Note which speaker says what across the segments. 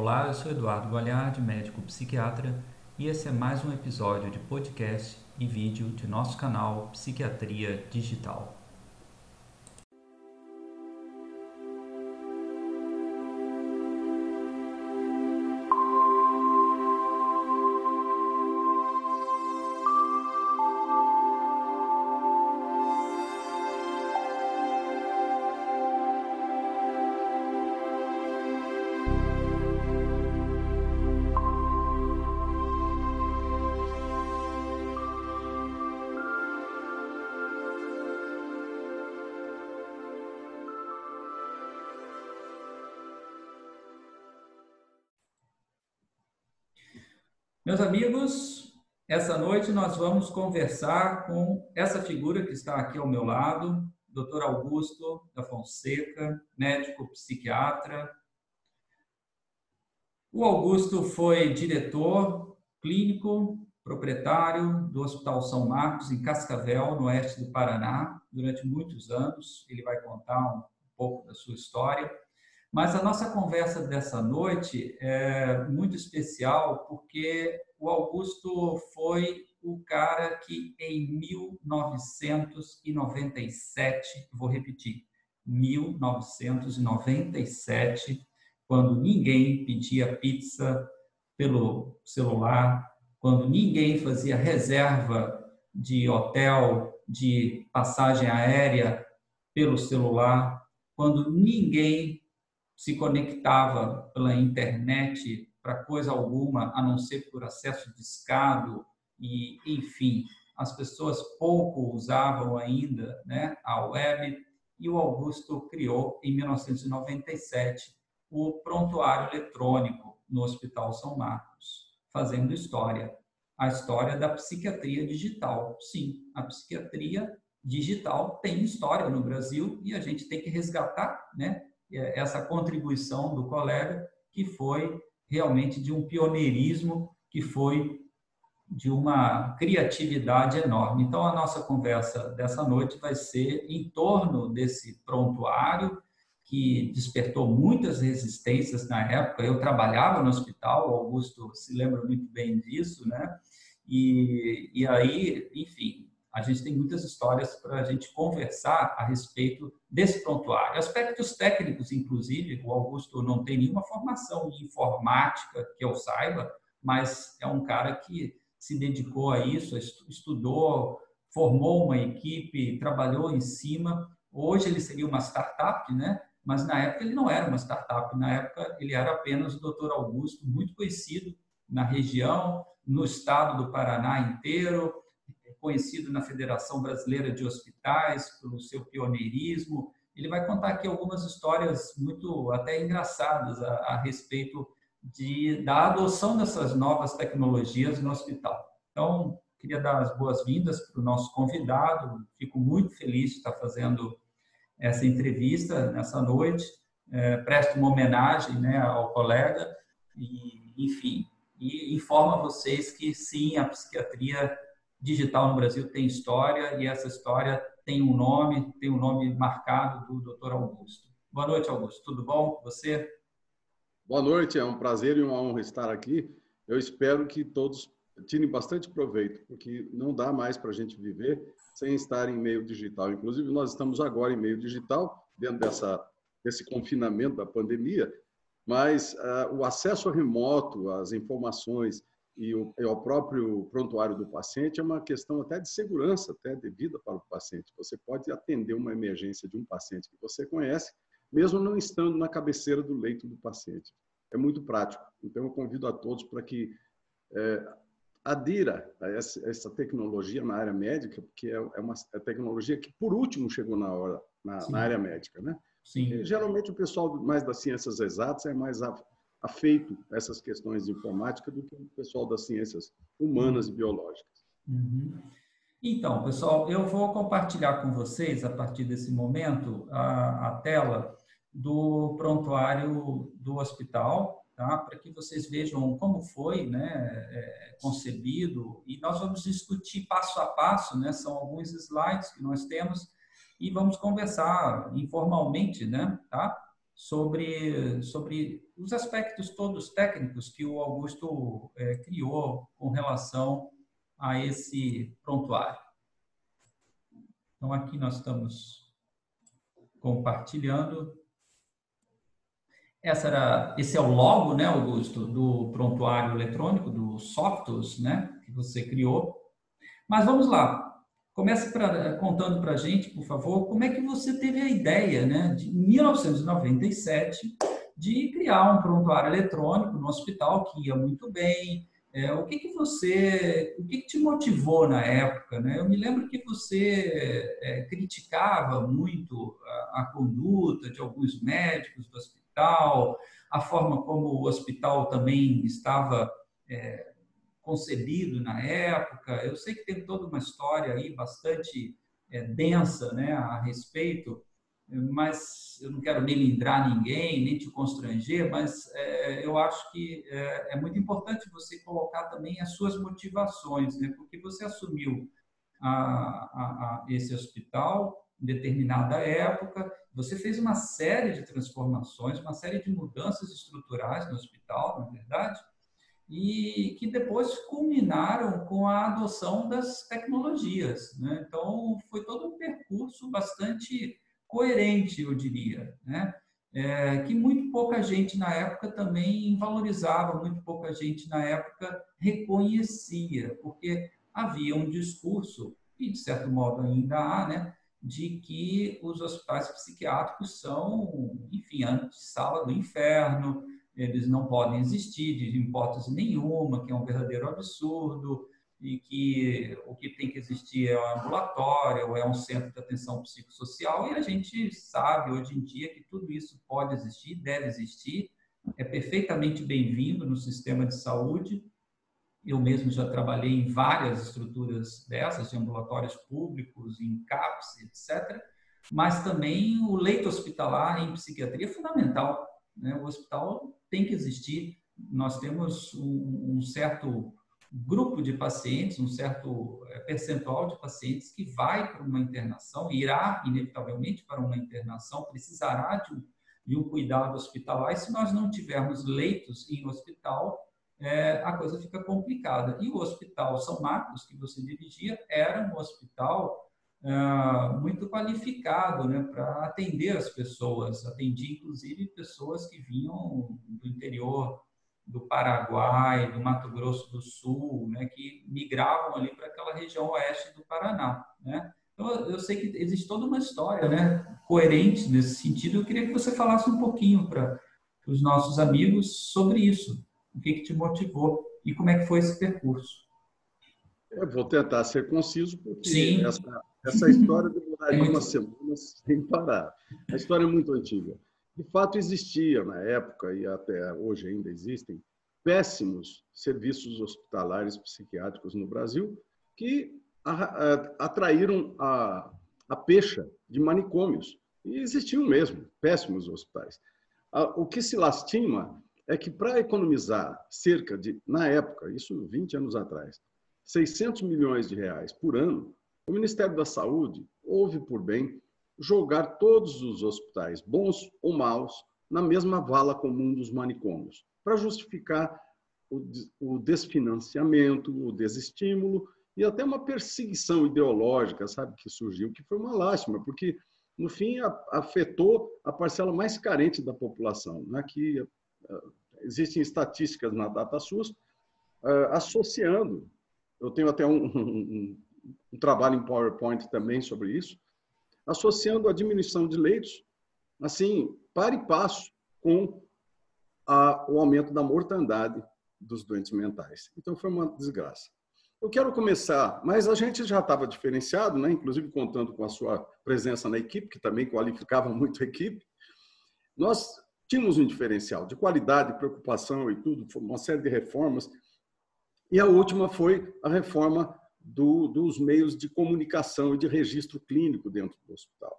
Speaker 1: Olá, eu sou Eduardo Goliardi, médico psiquiatra, e esse é mais um episódio de podcast e vídeo de nosso canal Psiquiatria Digital. Meus amigos, essa noite nós vamos conversar com essa figura que está aqui ao meu lado, Dr. Augusto da Fonseca, médico psiquiatra. O Augusto foi diretor clínico, proprietário do Hospital São Marcos, em Cascavel, no oeste do Paraná, durante muitos anos. Ele vai contar um pouco da sua história. Mas a nossa conversa dessa noite é muito especial porque o Augusto foi o cara que em 1997, vou repetir, 1997, quando ninguém pedia pizza pelo celular, quando ninguém fazia reserva de hotel, de passagem aérea pelo celular, quando ninguém se conectava pela internet para coisa alguma, a não ser por acesso discado e, enfim, as pessoas pouco usavam ainda né, a web e o Augusto criou em 1997 o prontuário eletrônico no Hospital São Marcos, fazendo história, a história da psiquiatria digital. Sim, a psiquiatria digital tem história no Brasil e a gente tem que resgatar, né, essa contribuição do colega, que foi realmente de um pioneirismo, que foi de uma criatividade enorme. Então, a nossa conversa dessa noite vai ser em torno desse prontuário, que despertou muitas resistências na época. Eu trabalhava no hospital, Augusto se lembra muito bem disso, né? E, e aí, enfim, a gente tem muitas histórias para a gente conversar a respeito desse prontuário. Aspectos técnicos, inclusive, o Augusto não tem nenhuma formação em informática que eu saiba, mas é um cara que se dedicou a isso, estudou, formou uma equipe, trabalhou em cima. Hoje ele seria uma startup, né? Mas na época ele não era uma startup, na época ele era apenas o Dr. Augusto, muito conhecido na região, no estado do Paraná inteiro, conhecido na Federação Brasileira de Hospitais pelo seu pioneirismo. Ele vai contar aqui algumas histórias muito até engraçadas a, a respeito de, da adoção dessas novas tecnologias no hospital. Então, queria dar as boas-vindas para o nosso convidado. Fico muito feliz de estar fazendo essa entrevista nessa noite. É, presto uma homenagem né, ao colega e, enfim, e informa vocês que sim, a psiquiatria digital no Brasil tem história e essa história tem um nome, tem um nome marcado do Dr. Augusto. Boa noite, Augusto. Tudo bom? Você?
Speaker 2: Boa noite. É um prazer e uma honra estar aqui. Eu espero que todos tirem bastante proveito, porque não dá mais para a gente viver sem estar em meio digital. Inclusive, nós estamos agora em meio digital, dentro dessa, desse confinamento da pandemia, mas uh, o acesso remoto às informações, e o, e próprio prontuário do paciente é uma questão até de segurança, até devida para o paciente. Você pode atender uma emergência de um paciente que você conhece, mesmo não estando na cabeceira do leito do paciente. É muito prático. Então, eu convido a todos para que é, adira a essa, essa, tecnologia na área médica, porque é, é uma é tecnologia que, por último, chegou na, hora, na, na área médica. Né? Sim. E, geralmente, o pessoal mais das ciências exatas é mais afeito a essas questões de informática do que o pessoal das ciências humanas e biológicas.
Speaker 1: Uhum. Então, pessoal, eu vou compartilhar com vocês, a partir desse momento, a, a tela do prontuário do hospital, tá? para que vocês vejam como foi né, é, concebido. E nós vamos discutir passo a passo, né? são alguns slides que nós temos, e vamos conversar informalmente, né? tá? sobre, sobre os aspectos todos técnicos que o Augusto é, criou com relação a esse prontuário. Então, aqui nós estamos compartilhando. Essa era, esse é o logo, né, Augusto, do prontuário eletrônico, do Softos, né, que você criou. Mas vamos lá. Comece pra, contando para a gente, por favor, como é que você teve a ideia, né, de 1997, de criar um prontuário eletrônico no hospital que ia muito bem, é, o que, que você, o que, que, te motivou na época? Né? Eu me lembro que você é, criticava muito a, a, conduta de alguns médicos do hospital, a forma como o hospital também estava é, concebido na época. Eu sei que tem toda uma história aí bastante é, densa né, a respeito mas eu não quero nem lindrar ninguém, nem te constranger, mas é, eu acho que é, é, muito importante você colocar também as suas motivações, né? porque você assumiu a, a, a esse hospital em determinada época, você fez uma série de transformações, uma série de mudanças estruturais no hospital, na é verdade, e que depois culminaram com a adoção das tecnologias. Né? Então, foi todo um percurso bastante coerente, eu diria, né? É, que muito pouca gente na época também valorizava, muito pouca gente na época reconhecia, porque havia um discurso, e de certo modo ainda há, né, de que os hospitais psiquiátricos são, enfim, sala do inferno, eles não podem existir de hipótese nenhuma, que é um verdadeiro absurdo, e que o que tem que existir é um ambulatório, é um centro de atenção psicossocial, e a gente sabe hoje em dia que tudo isso pode existir, deve existir, é perfeitamente bem-vindo no sistema de saúde. Eu mesmo já trabalhei em várias estruturas dessas, de ambulatórios públicos, em CAPS, etc. Mas também o leito hospitalar em psiquiatria é fundamental. Né? O hospital tem que existir. Nós temos um certo grupo de pacientes, um certo eh, percentual de pacientes que vai para uma internação, irá inevitavelmente para uma internação, precisará de um, de um cuidado hospitalar. E se nós não tivermos leitos em hospital, é, a coisa fica complicada. E o Hospital São Marcos, que você dirigia, era um hospital é, muito qualificado né, para atender as pessoas. Atendia, inclusive, pessoas que vinham do interior do Paraguai, do Mato Grosso do Sul, né, que migravam ali para aquela região oeste do Paraná, né? Então, eu sei que existe toda uma história, né, coerente nesse sentido. Eu queria que você falasse um pouquinho para os nossos amigos sobre isso. O que, que te motivou e como é que foi esse percurso?
Speaker 2: Eu vou tentar ser conciso, porque Sim. Essa, essa história demoraria é uma semana sem parar. A história é muito antiga. De fato, existia na época, e até hoje ainda existem, péssimos serviços hospitalares psiquiátricos no Brasil que atraíram a, a pecha de manicômios. E existiam mesmo péssimos hospitais. O que se lastima é que para economizar cerca de, na época, isso 20 anos atrás, 600 milhões de reais por ano, o Ministério da Saúde houve por bem jogar todos os hospitais, bons ou maus, na mesma vala comum dos manicômios, para justificar o desfinanciamento, o desestímulo e até uma perseguição ideológica, sabe, que surgiu, que foi uma lástima, porque no fim afetou a parcela mais carente da população, né? que eh, existem estatísticas na DataSUS uh, associando, eu tenho até um, um, um trabalho em PowerPoint também sobre isso, associando a diminuição de leitos, assim, para e passo com a, o aumento da mortandade dos doentes mentais. Então, foi uma desgraça. Eu quero começar, mas a gente já estava diferenciado, né? inclusive contando com a sua presença na equipe, que também qualificava muito a equipe. Nós tínhamos um diferencial de qualidade, preocupação e tudo, uma série de reformas. E a última foi a reforma do, dos meios de comunicação e de registro clínico dentro do hospital.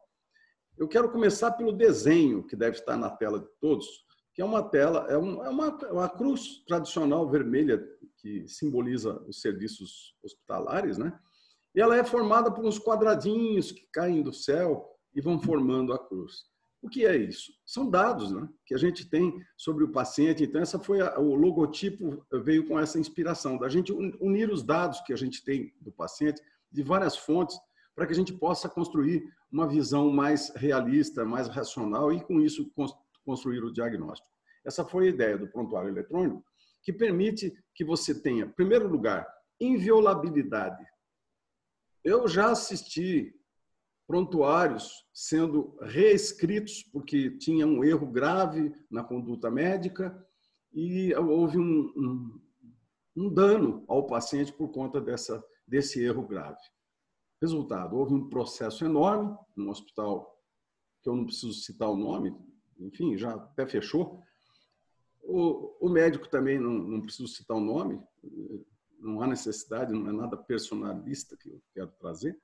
Speaker 2: Eu quero começar pelo desenho que deve estar na tela de todos, que é uma tela, é, um, é uma, é uma cruz tradicional vermelha que simboliza os serviços hospitalares, né? E ela é formada por uns quadradinhos que caem do céu e vão formando a cruz. O que é isso? São dados né, que a gente tem sobre o paciente. Então, essa foi a, o logotipo veio com essa inspiração da gente unir os dados que a gente tem do paciente de várias fontes para que a gente possa construir uma visão mais realista, mais racional e com isso construir o diagnóstico. Essa foi a ideia do prontuário eletrônico, que permite que você tenha, em primeiro lugar, inviolabilidade. Eu já assisti prontuários sendo reescritos porque tinha um erro grave na conduta médica e houve um, um, um dano ao paciente por conta dessa, desse erro grave. Resultado, houve um processo enorme no hospital, que eu não preciso citar o nome, enfim, já até fechou. O, o médico também, não, não preciso citar o nome, não há necessidade, não é nada personalista que eu quero trazer.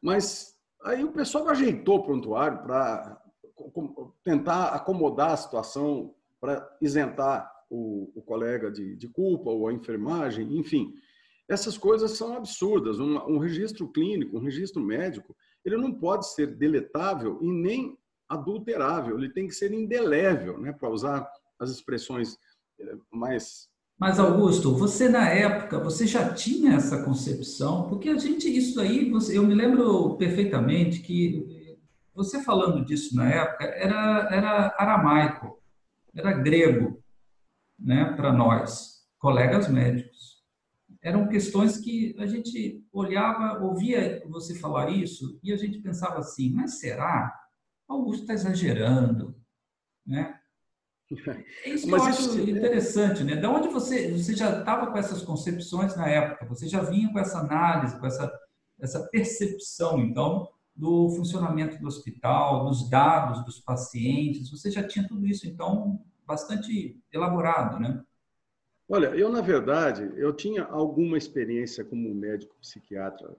Speaker 2: Mas Aí o pessoal ajeitou o prontuário para tentar acomodar a situação, para isentar o, o colega de, de, culpa ou a enfermagem, enfim. Essas coisas são absurdas. Um, um registro clínico, um registro médico, ele não pode ser deletável e nem adulterável, ele tem que ser indelével, né, para usar as expressões eh, mais
Speaker 1: mas Augusto, você na época, você já tinha essa concepção? Porque a gente, isso aí, eu me lembro perfeitamente que você falando disso na época era, era aramaico, era grego, né, para nós, colegas médicos. Eram questões que a gente olhava, ouvia você falar isso e a gente pensava assim, mas será? Augusto está exagerando, né? É isso que Mas eu acho isso... Interessante, né? Da onde você, você já estava com essas concepções na época? Você já vinha com essa análise, com essa, essa percepção, então, do funcionamento do hospital, dos dados dos pacientes. Você já tinha tudo isso, então, bastante elaborado, né?
Speaker 2: Olha, eu, na verdade, eu tinha alguma experiência como médico psiquiatra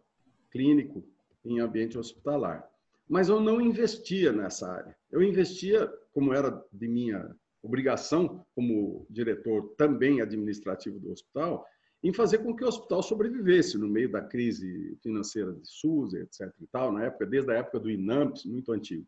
Speaker 2: clínico em ambiente hospitalar, mas eu não investia nessa área. Eu investia, como era de minha obrigação, como diretor também administrativo do hospital, em fazer com que o hospital sobrevivesse no meio da crise financeira de SUS, etc. E tal, na época, desde a época do INAMPS, muito antigo.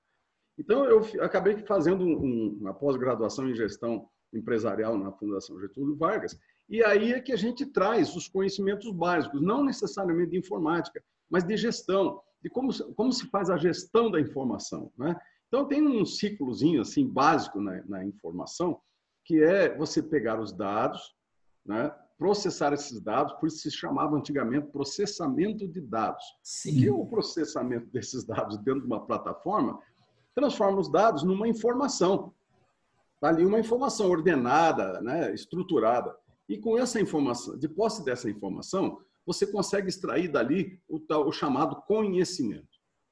Speaker 2: Então, eu acabei fazendo uma pós-graduação em gestão empresarial na Fundação Getúlio Vargas, e aí é que a gente traz os conhecimentos básicos, não necessariamente de informática, mas de gestão, de como, como se faz a gestão da informação. Né? Então, tem um ciclozinho assim, básico na, na informação, que é você pegar os dados, né, processar esses dados, por isso se chamava antigamente processamento de dados. Sim. Que o processamento desses dados dentro de uma plataforma transforma os dados numa informação. Está ali uma informação ordenada, né, estruturada. E com essa informação, de posse dessa informação, você consegue extrair dali o, o chamado conhecimento.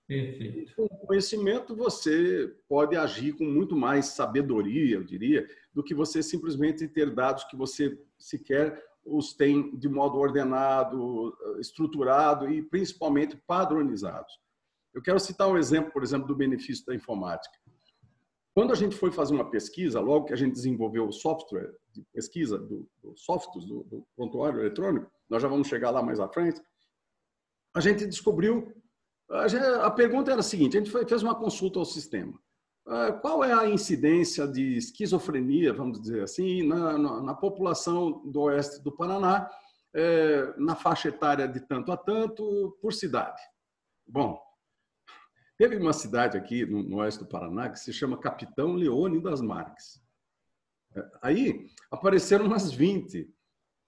Speaker 2: Perfeito. Com conhecimento, você pode agir com muito mais sabedoria, eu diria, do que você simplesmente ter dados que você sequer os tem de modo ordenado, estruturado e principalmente padronizados. Eu quero citar um exemplo, por exemplo, do benefício da informática. Quando a gente foi fazer uma pesquisa, logo que a gente desenvolveu o software de pesquisa do, do do, do prontuário eletrônico, nós já vamos chegar lá mais à frente, a gente descobriu a pergunta era a seguinte: a gente fez uma consulta ao sistema. Ah, qual é a incidência de esquizofrenia, vamos dizer assim, na, na, na população do oeste do Paraná, é, na faixa etária de tanto a tanto, por cidade? Bom, teve uma cidade aqui no, no oeste do Paraná que se chama Capitão Leone das Marques. Aí apareceram umas 20.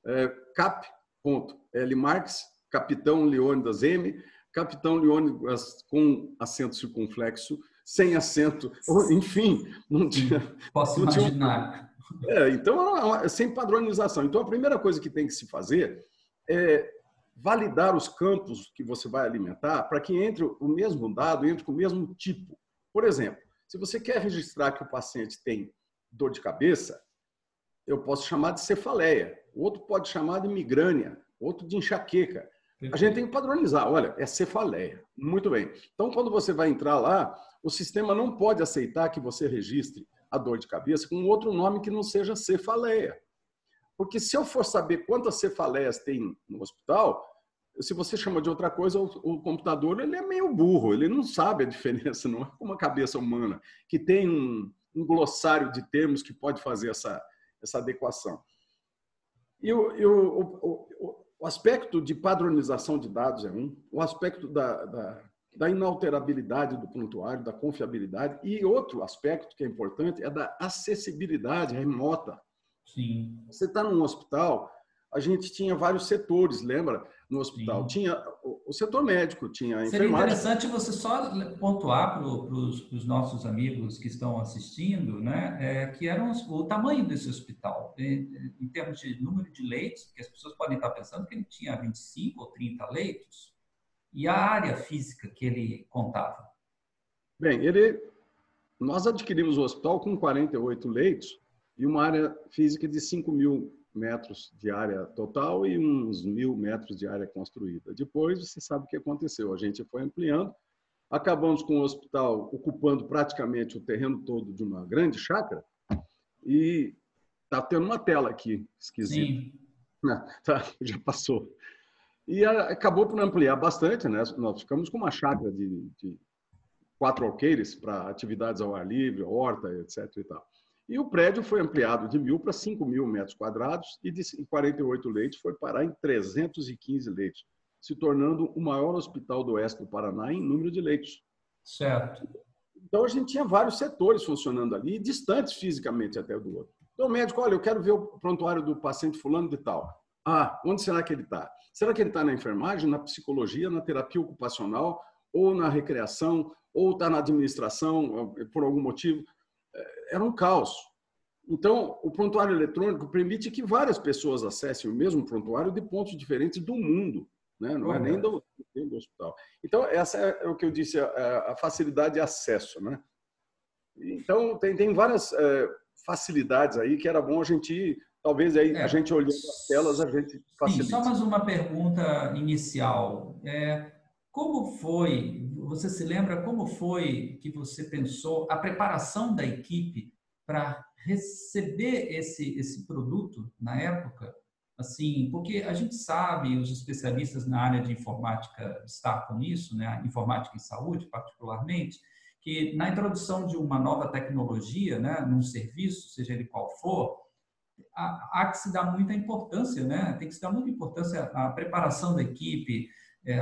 Speaker 2: É, Cap.L. Marques, Capitão Leone das M, Capitão Leônidas com acento circunflexo, sem acento, enfim, não tinha.
Speaker 1: Posso não imaginar.
Speaker 2: Tinha... É, então, é sem padronização. Então, a primeira coisa que tem que se fazer é validar os campos que você vai alimentar para que entre o mesmo dado, entre com o mesmo tipo. Por exemplo, se você quer registrar que o paciente tem dor de cabeça, eu posso chamar de cefaleia, outro pode chamar de migrânia, outro de enxaqueca. A gente tem que padronizar. Olha, é cefaleia. Muito bem. Então, quando você vai entrar lá, o sistema não pode aceitar que você registre a dor de cabeça com outro nome que não seja cefaleia. Porque se eu for saber quantas cefaleias tem no hospital, se você chama de outra coisa, o, o, computador ele é meio burro, ele não sabe a diferença, não é como a cabeça humana, que tem um, um glossário de termos que pode fazer essa, essa adequação. E, o, e o, o, aspecto de padronização de dados é um, o aspecto da, da, da inalterabilidade do prontuário, da confiabilidade, e outro aspecto que é importante é da acessibilidade remota.
Speaker 1: Sim.
Speaker 2: Você está num hospital, a gente tinha vários setores, lembra? No hospital. Sim. Tinha o, setor médico, tinha a
Speaker 1: Seria interessante você só pontuar para os nossos amigos que estão assistindo, né, é, que era o tamanho desse hospital, em, em, termos de número de leitos, porque as pessoas podem estar pensando que ele tinha 25 ou 30 leitos, e a área física que ele contava.
Speaker 2: Bem, ele, nós adquirimos o hospital com 48 leitos e uma área física de 5 mil metros de área total e uns mil metros de área construída. Depois, você sabe o que aconteceu. A gente foi ampliando, acabamos com o hospital ocupando praticamente o terreno todo de uma grande chácara e está tendo uma tela aqui esquisita. Sim. tá, já passou. E acabou por ampliar bastante, né? Nós ficamos com uma chácara de, de quatro alqueires para atividades ao ar livre, horta, etc. E tal. E o prédio foi ampliado de mil para 5 mil metros quadrados e de 48 leitos foi parar em 315 leitos, se tornando o maior hospital do oeste do Paraná em número de leitos.
Speaker 1: Certo.
Speaker 2: Então a gente tinha vários setores funcionando ali, distantes fisicamente até do outro. Então o médico, olha, eu quero ver o prontuário do paciente fulano de tal. Ah, onde será que ele está? Será que ele está na enfermagem, na psicologia, na terapia ocupacional, ou na recreação, ou está na administração por algum motivo? Era um caos. Então, o prontuário eletrônico permite que várias pessoas acessem o mesmo prontuário de pontos diferentes do mundo, né? não é nem do, do, hospital. Então, essa é o que eu disse, a, a facilidade de acesso. Né? Então, tem, tem várias é, facilidades aí que era bom a gente talvez aí é. a gente olhando as telas a gente facilita.
Speaker 1: Sim, só mais uma pergunta inicial. É, como foi, você se lembra como foi que você pensou a preparação da equipe para receber esse, esse produto na época? Assim, porque a gente sabe, os especialistas na área de informática destacam isso, né, informática em saúde particularmente, que na introdução de uma nova tecnologia, né, num serviço, seja ele qual for, há, que se dar muita importância, né? Tem que se dar muita importância à preparação da equipe, é,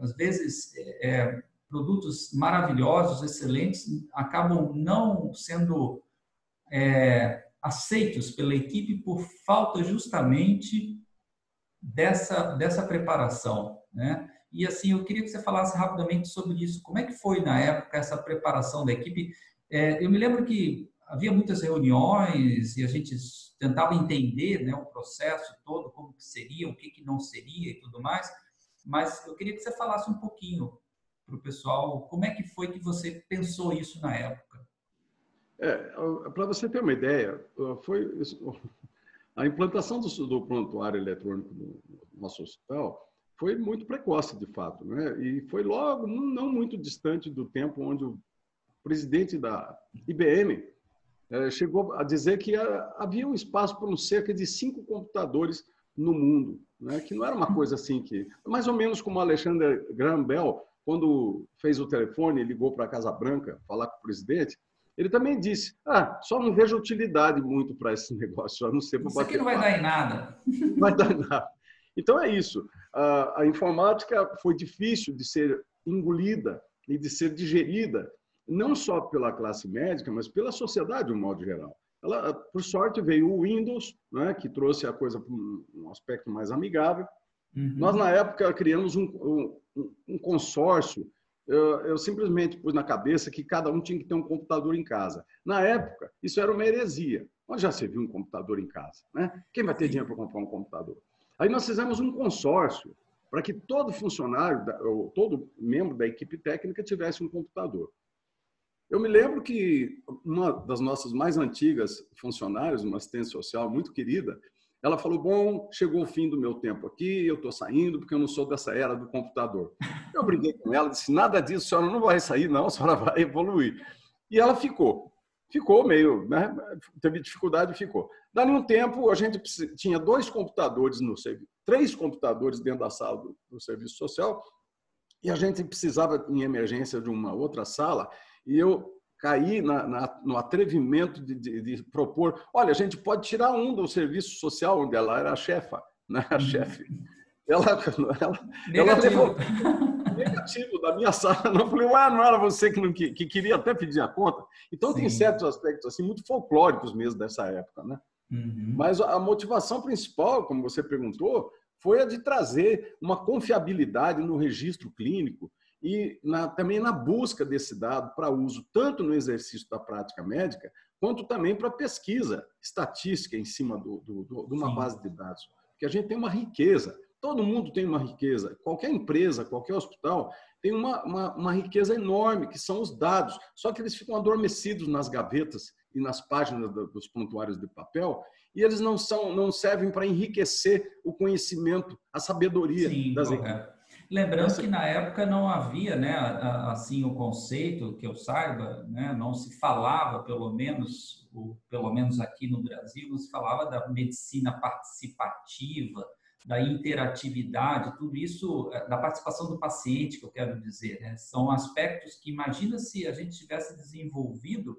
Speaker 1: às vezes, é, é, produtos maravilhosos, excelentes, acabam não sendo é, aceitos pela equipe por falta justamente dessa, dessa preparação, né? E assim, eu queria que você falasse rapidamente sobre isso. Como é que foi na época essa preparação da equipe? É, eu me lembro que havia muitas reuniões e a gente tentava entender né, o processo todo, como que seria, o que, que não seria e tudo mais. Mas eu queria que você falasse um pouquinho para o pessoal como é que foi que você pensou isso na época.
Speaker 2: É, para você ter uma ideia, foi a implantação do, do prontuário eletrônico no nosso hospital foi muito precoce, de fato, né? E foi logo, não muito distante do tempo onde o presidente da IBM é, chegou a dizer que havia um espaço para cerca de cinco computadores no mundo, né? que não era uma coisa assim que, mais ou menos como Alexander Graham Bell, quando fez o telefone, ligou para a Casa Branca falar com o presidente, ele também disse: Ah, só não vejo utilidade muito para esse negócio, só não sei
Speaker 1: Isso aqui não vai dar em nada.
Speaker 2: Não vai dar em nada. Então é isso. A, a informática foi difícil de ser engolida e de ser digerida, não só pela classe médica, mas pela sociedade de um modo geral. Ela, por sorte, veio o Windows, né, que trouxe a coisa para um aspecto mais amigável. Uhum. Nós, na época, criamos um, um, um consórcio. Eu, eu, simplesmente pus na cabeça que cada um tinha que ter um computador em casa. Na época, isso era uma heresia. Mas já se viu um computador em casa, né? Quem vai ter dinheiro para comprar um computador? Aí nós fizemos um consórcio para que todo funcionário, ou todo membro da equipe técnica tivesse um computador. Eu me lembro que uma das nossas mais antigas funcionárias, uma assistente social muito querida, ela falou: Bom, chegou o fim do meu tempo aqui, eu estou saindo porque eu não sou dessa era do computador. Eu briguei com ela, disse: Nada disso, a senhora não vai sair, não, a senhora vai evoluir. E ela ficou. ficou meio, né? teve dificuldade e ficou. Dali um tempo, a gente tinha dois computadores no serviço, três computadores dentro da sala do, do serviço social, e a gente precisava, em emergência, de uma outra sala, e eu caí na, na, no atrevimento de, de, de, propor, olha, a gente pode tirar um do serviço social, onde ela era a chefa, né? a uhum. chefe. Ela, ela, ela levou negativo da minha sala. Não falei, ué, não era você que, não, que, que queria até pedir a conta? Então, Sim. tem certos aspectos assim muito folclóricos mesmo dessa época. Né? Uhum. Mas a motivação principal, como você perguntou, foi a de trazer uma confiabilidade no registro clínico e na, também na busca desse dado para uso tanto no exercício da prática médica, quanto também para pesquisa estatística em cima do, do, do, de uma Sim. base de dados. Porque a gente tem uma riqueza. Todo mundo tem uma riqueza. Qualquer empresa, qualquer hospital tem uma, uma, uma, riqueza enorme, que são os dados. Só que eles ficam adormecidos nas gavetas e nas páginas dos prontuários de papel, e eles não, são, não servem para enriquecer o conhecimento, a sabedoria
Speaker 1: Sim,
Speaker 2: das equipes.
Speaker 1: Lembrando que na época não havia, né, assim o conceito que eu saiba, né, não se falava, pelo menos, pelo menos aqui no Brasil, não se falava da medicina participativa, da interatividade, tudo isso, eh, da participação do paciente, que eu quero dizer, né? são aspectos que imagina se a gente tivesse desenvolvido,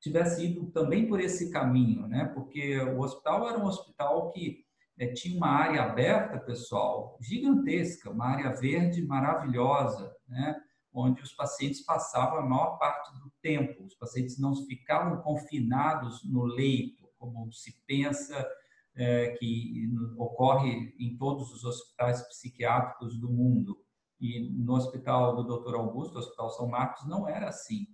Speaker 1: tivesse ido também por esse caminho, né? Porque o hospital era um hospital que é, tinha uma área aberta, pessoal, gigantesca, uma área verde maravilhosa, né? Onde os pacientes passavam a maior parte do tempo. Os pacientes não ficavam confinados no leito, como se pensa é, que ocorre em todos os hospitais psiquiátricos do mundo. E no hospital do Dr. Augusto, Hospital São Marcos, não era assim.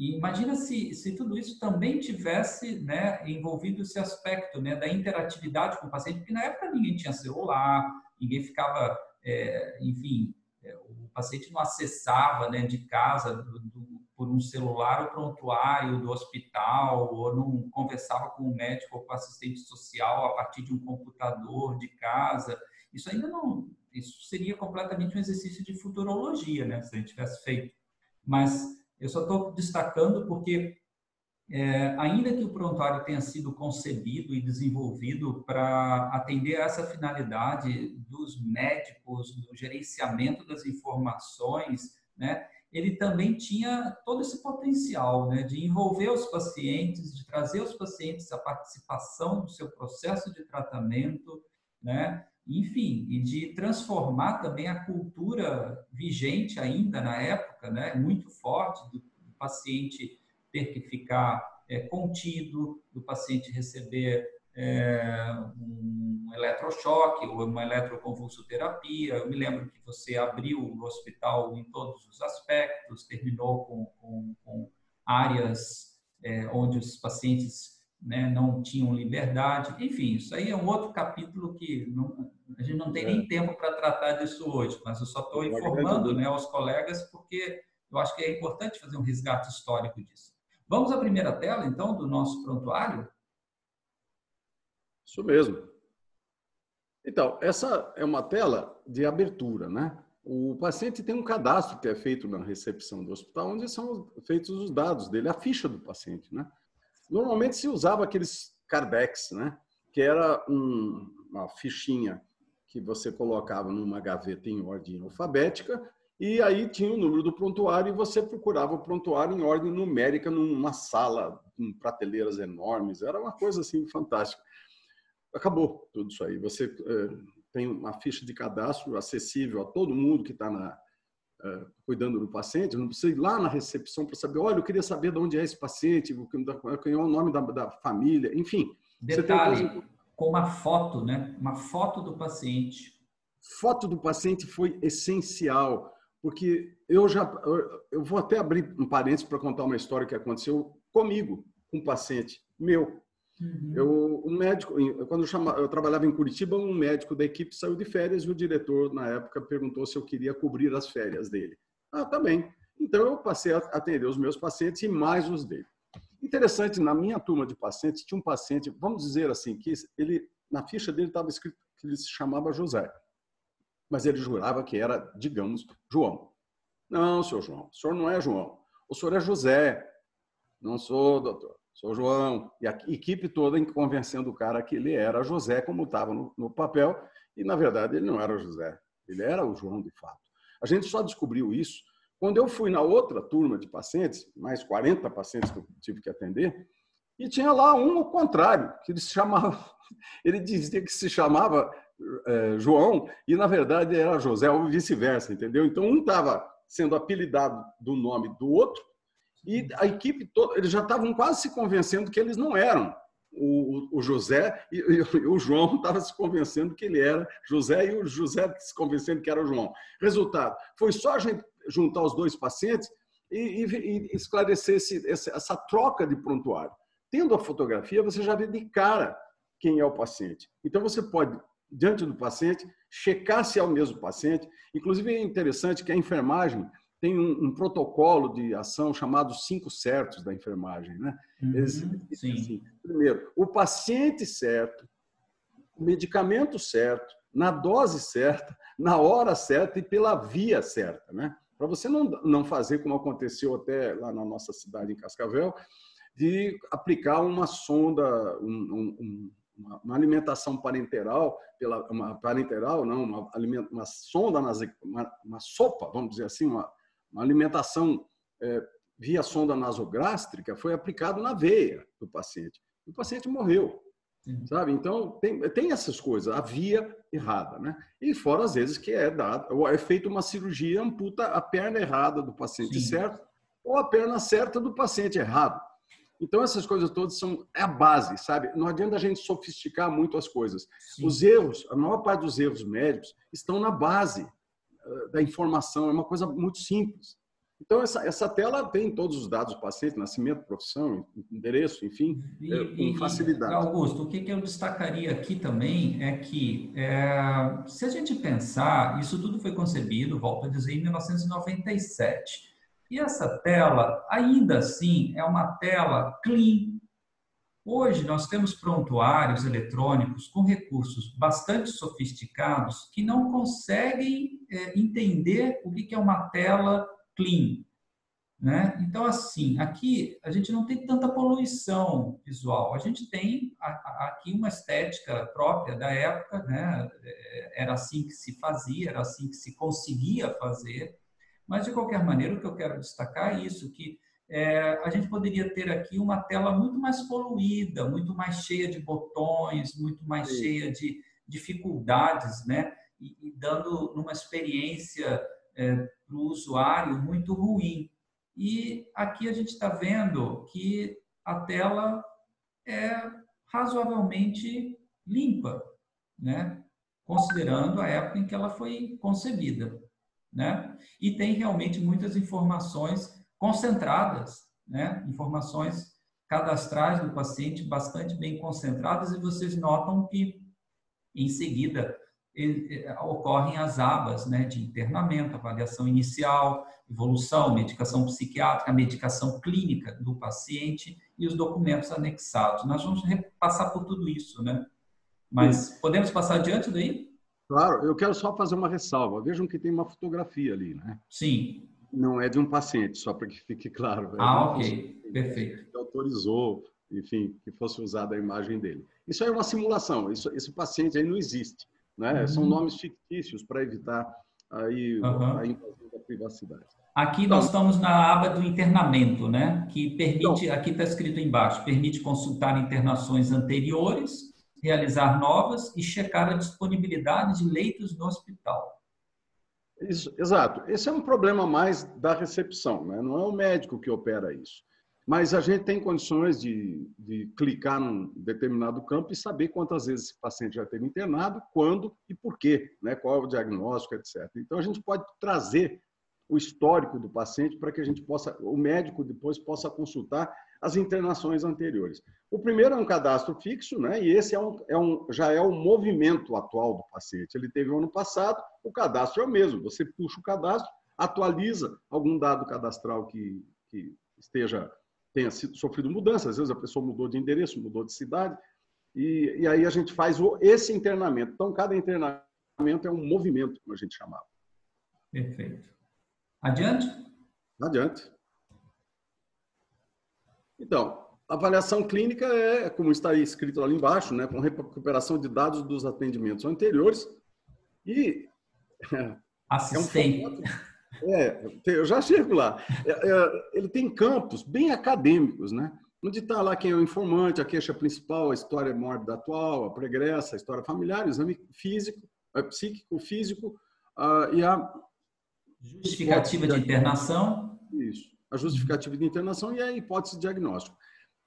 Speaker 1: E imagina se, se tudo isso também tivesse né, envolvido esse aspecto né, da interatividade com o paciente, porque na época ninguém tinha celular, ninguém ficava, é, enfim, é, o paciente não acessava né, de casa do, do, por um celular o prontuário do hospital, ou não conversava com o médico ou com o assistente social a partir de um computador de casa. Isso ainda não, isso seria completamente um exercício de futurologia, né, se a gente tivesse feito. Mas eu só estou destacando porque, é, ainda que o prontuário tenha sido concebido e desenvolvido para atender a essa finalidade dos médicos, do gerenciamento das informações, né, ele também tinha todo esse potencial né, de envolver os pacientes, de trazer os pacientes à participação do seu processo de tratamento, né, enfim, e de transformar também a cultura vigente ainda na época, né, muito forte, do, paciente ter que ficar é, contido, do paciente receber é, um eletrochoque ou uma eletroconvulsoterapia. Eu me lembro que você abriu o hospital em todos os aspectos, terminou com, com, com áreas é, onde os pacientes né, não tinham liberdade. Enfim, isso aí é um outro capítulo que não, a gente não tem nem é. tempo para tratar disso hoje, mas eu só estou informando né, aos colegas porque eu acho que é importante fazer um resgate histórico disso. Vamos à primeira tela, então, do nosso prontuário?
Speaker 2: Isso mesmo. Então, essa é uma tela de abertura, né? O paciente tem um cadastro que é feito na recepção do hospital, onde são feitos os dados dele, a ficha do paciente, né? Normalmente se usava aqueles cardex, né? Que era um, uma fichinha que você colocava numa gaveta em ordem alfabética e aí tinha o número do prontuário e você procurava o prontuário em ordem numérica numa sala com prateleiras enormes. Era uma coisa assim fantástica. Acabou tudo isso aí. Você é, tem uma ficha de cadastro acessível a todo mundo que está na, cuidando do paciente, não precisa ir lá na recepção para saber, olha, eu queria saber de onde é esse paciente, quem é o nome da, da família, enfim.
Speaker 1: Detalhe, coisa... com uma foto, né? Uma foto do paciente.
Speaker 2: Foto do paciente foi essencial, porque eu já, eu vou até abrir um parênteses para contar uma história que aconteceu comigo, com um paciente meu. Uhum. Eu, um médico, quando eu, chama, eu trabalhava em Curitiba, um médico da equipe saiu de férias e o diretor, na época, perguntou se eu queria cobrir as férias dele. Ah, tá bem. Então, eu passei a atender os meus pacientes e mais os dele. Interessante, na minha turma de pacientes, tinha um paciente, vamos dizer assim, que ele, na ficha dele estava escrito que ele se chamava José. Mas ele jurava que era, digamos, João. Não, senhor João, o senhor não é João. O senhor é José. Não sou, doutor. Sou João. E a equipe toda convencendo o cara que ele era José, como estava no, no papel, e na verdade ele não era José, ele era o João de fato. A gente só descobriu isso quando eu fui na outra turma de pacientes, mais 40 pacientes que eu tive que atender, e tinha lá um ao contrário, que ele se chamava, ele dizia que se chamava é, João e na verdade era José ou vice-versa, entendeu? Então um estava sendo apelidado do nome do outro e a equipe toda, eles já estavam quase se convencendo que eles não eram o, o José e, e, o João estava se convencendo que ele era José e o José se convencendo que era o João. Resultado, foi só a gente juntar os dois pacientes e, e esclarecer esse, essa troca de prontuário. Tendo a fotografia, você já vê de cara quem é o paciente. Então, você pode, diante do paciente, checar se é o mesmo paciente. Inclusive, é interessante que a enfermagem tem um, um, protocolo de ação chamado cinco certos da enfermagem. Né?
Speaker 1: Uhum, Eles, assim,
Speaker 2: primeiro, o paciente certo, o medicamento certo, na dose certa, na hora certa e pela via certa. Né? Para você não, não fazer como aconteceu até lá na nossa cidade, em Cascavel, de aplicar uma sonda, um, um, uma, alimentação parenteral, pela, uma parenteral, não, uma, uma sonda, nas, uma, uma sopa, vamos dizer assim, uma, uma alimentação é, via sonda nasogástrica foi aplicado na veia do paciente. O paciente morreu, sabe? Então tem, tem essas coisas, a via errada, né? E fora às vezes que é dado, é feita uma cirurgia amputa a perna errada do paciente Sim. certo ou a perna certa do paciente errado. Então essas coisas todas são é a base, sabe? Não adianta a gente sofisticar muito as coisas. Sim. Os erros, a maior parte dos erros médicos estão na base da informação, é uma coisa muito simples. Então, essa, essa tela tem todos os dados do paciente, nascimento, profissão, endereço, enfim, e, é, com facilidade.
Speaker 1: Augusto, o que, que eu destacaria aqui também é que, é, se a gente pensar, isso tudo foi concebido, volto a dizer, em 1997. E essa tela, ainda assim, é uma tela clean, Hoje nós temos prontuários eletrônicos com recursos bastante sofisticados que não conseguem é, entender o que é uma tela clean. Né? Então, assim, aqui a gente não tem tanta poluição visual, a gente tem aqui uma estética própria da época, né? É, era assim que se fazia, era assim que se conseguia fazer, mas de qualquer maneira o que eu quero destacar é isso, que é, a gente poderia ter aqui uma tela muito mais poluída, muito mais cheia de botões, muito mais Sim. cheia de dificuldades, né? E, e dando uma experiência é, para o usuário muito ruim. E aqui a gente está vendo que a tela é razoavelmente limpa, né? considerando a época em que ela foi concebida. Né? E tem realmente muitas informações concentradas, né? informações cadastrais do paciente bastante bem concentradas e vocês notam que em seguida ocorrem as abas né, de internamento, avaliação inicial, evolução, medicação psiquiátrica, medicação clínica do paciente e os documentos anexados. Nós vamos passar por tudo isso, né? Mas podemos passar adiante daí?
Speaker 2: Claro, eu quero só fazer uma ressalva. Vejam que tem uma fotografia ali, né?
Speaker 1: Sim
Speaker 2: não é de um paciente, só para que fique claro.
Speaker 1: É ah, ok. Perfeito.
Speaker 2: Que autorizou, enfim, que fosse usada a imagem dele. Isso é uma simulação. Isso, esse paciente aí não existe. Né? Uhum. São nomes fictícios para evitar aí uhum. a invasão da privacidade.
Speaker 1: Aqui então, nós estamos na aba do internamento, né? Que permite, então, aqui está escrito embaixo, permite consultar internações anteriores, realizar novas e checar a disponibilidade de leitos no hospital.
Speaker 2: Isso, exato. Esse é um problema mais da recepção, né? não é o médico que opera isso. Mas a gente tem condições de, de clicar num determinado campo e saber quantas vezes esse paciente já teve internado, quando e por quê, né? qual é o diagnóstico, etc. Então a gente pode trazer o histórico do paciente para que a gente possa, o médico depois possa consultar as internações anteriores. O primeiro é um cadastro fixo, né? E esse é um, é um, já é o movimento atual do paciente. Ele teve o ano passado, o cadastro é o mesmo. Você puxa o cadastro, atualiza algum dado cadastral que, que esteja tenha sido, sofrido mudança. Às vezes a pessoa mudou de endereço, mudou de cidade, e, e aí a gente faz o, esse internamento. Então, cada internamento é um movimento, como a gente chamava.
Speaker 1: Perfeito. Adiante?
Speaker 2: Adiante. Então, a avaliação clínica é, como está escrito ali embaixo, né, com recuperação de dados dos atendimentos anteriores e
Speaker 1: assistente.
Speaker 2: É, um é, eu já chego lá. É, é, ele tem campos bem acadêmicos, né? Onde está lá quem é o informante, a queixa principal, a história mórbida atual, a pregressa, a história familiar, o exame físico, é, psíquico, físico uh, e a
Speaker 1: justificativa de internação.
Speaker 2: Isso, a justificativa de internação e a hipótese de diagnóstico.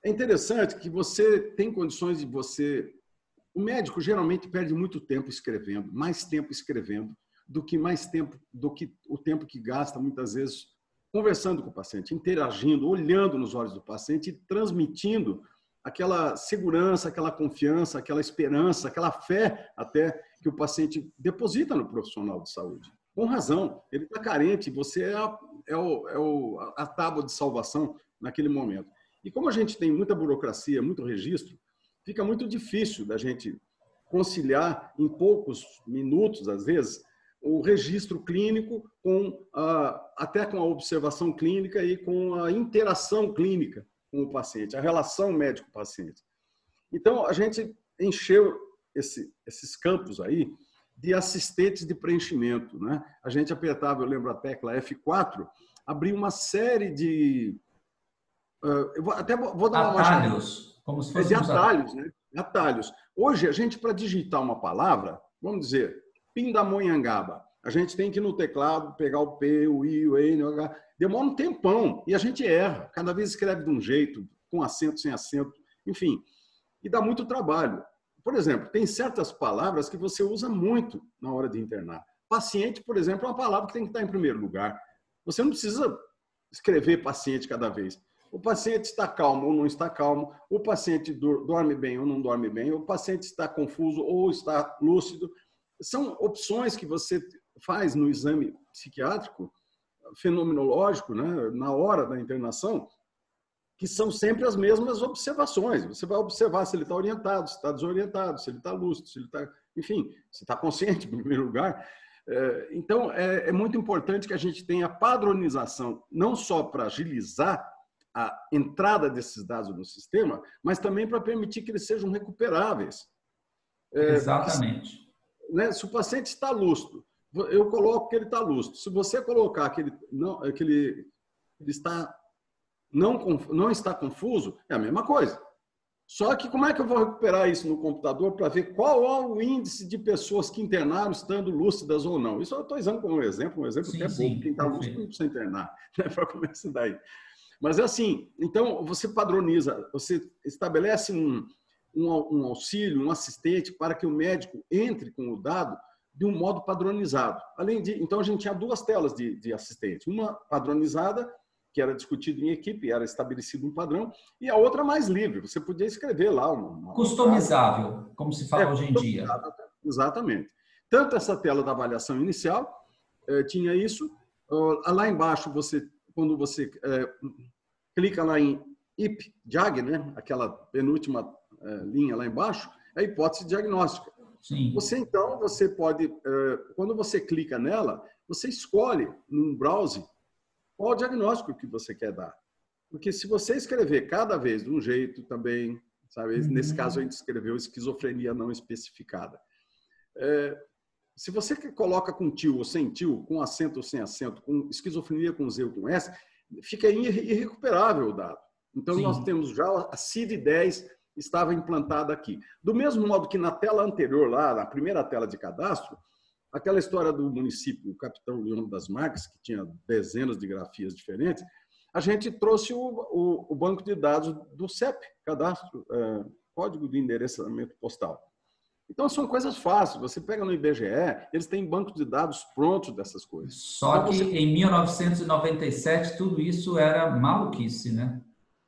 Speaker 2: É interessante que você tem condições de você. O médico geralmente perde muito tempo escrevendo, mais tempo escrevendo do que mais tempo do que o tempo que gasta muitas vezes conversando com o paciente, interagindo, olhando nos olhos do paciente e transmitindo aquela segurança, aquela confiança, aquela esperança, aquela fé até que o paciente deposita no profissional de saúde. Com razão, ele está carente, você é, é, o, é o, a tábua de salvação naquele momento. E como a gente tem muita burocracia, muito registro, fica muito difícil da gente conciliar em poucos minutos, às vezes, o registro clínico com a, até com a observação clínica e com a interação clínica com o paciente, a relação médico-paciente. Então, a gente encheu esse, esses campos aí de assistentes de preenchimento. Né? A gente apertava, eu lembro a tecla F4, abria uma série de
Speaker 1: eu vou, até vou dar uma atalhos, como se
Speaker 2: fosse é de atalhos, né? Atalhos. Hoje a gente para digitar uma palavra, vamos dizer, Pindamonhangaba, a gente tem que ir no teclado pegar o P, o I, o E, o H. Demora um tempão e a gente erra. Cada vez escreve de um jeito, com acento, sem acento, enfim. E dá muito trabalho. Por exemplo, tem certas palavras que você usa muito na hora de internar. Paciente, por exemplo, é uma palavra que tem que estar em primeiro lugar. Você não precisa escrever paciente cada vez. O paciente está calmo ou não está calmo, o paciente dorme bem ou não dorme bem, o paciente está confuso ou está lúcido. São opções que você faz no exame psiquiátrico, fenomenológico, né, na hora da internação, que são sempre as mesmas observações. Você vai observar se ele está orientado, se está desorientado, se ele está lúcido, se ele está, enfim, se está consciente, em primeiro lugar. É, então, é, é muito importante que a gente tenha padronização, não só para agilizar a entrada desses dados no sistema, mas também para permitir que eles sejam recuperáveis.
Speaker 1: É, Exatamente.
Speaker 2: né, se o paciente está lúcido, eu coloco que ele está lúcido. Se você colocar que ele, não, que ele, ele está, não, não está confuso, é a mesma coisa. Só que como é que eu vou recuperar isso no computador para ver qual é o índice de pessoas que internaram estando lúcidas ou não? Isso eu estou usando como um exemplo, um exemplo sim, que é bom. Quem está lúcido não precisa internar, né, para começar daí. Mas é assim, então você padroniza, você estabelece um, um, um, auxílio, um assistente para que o médico entre com o dado de um modo padronizado. Além de, então a gente tinha duas telas de, de assistente, uma padronizada que era discutido em equipe, era estabelecido um padrão, e a outra mais livre. Você podia escrever lá uma, uma
Speaker 1: customizável, como se fala é, hoje em dia.
Speaker 2: Exatamente. Tanto essa tela da avaliação inicial eh, tinha isso. lá embaixo você, quando você eh, clica lá em IP-JAG, né? aquela penúltima é, linha lá embaixo, é a hipótese diagnóstica. Sim. Você então, você pode, é, quando você clica nela, você escolhe num browser qual diagnóstico que você quer dar. Porque se você escrever cada vez de um jeito também, sabe? Uhum. Nesse caso a gente escreveu esquizofrenia não especificada. É, se você coloca com tio ou sem tio, com acento ou sem acento, com esquizofrenia com Z ou com S, fica irrecuperável o dado. Então, Sim. nós temos já a CID-10 estava implantada aqui. Do mesmo modo que na tela anterior, lá, na primeira tela de cadastro, aquela história do município, o capitão Leão das Marques, que tinha dezenas de grafias diferentes, a gente trouxe o, o, o banco de dados do CEP, cadastro, é, Código de Endereçamento Postal. Então, são coisas fáceis. Você pega no IBGE, eles têm bancos de dados prontos dessas coisas.
Speaker 1: Só então, que você... em 1997, tudo isso era maluquice, né?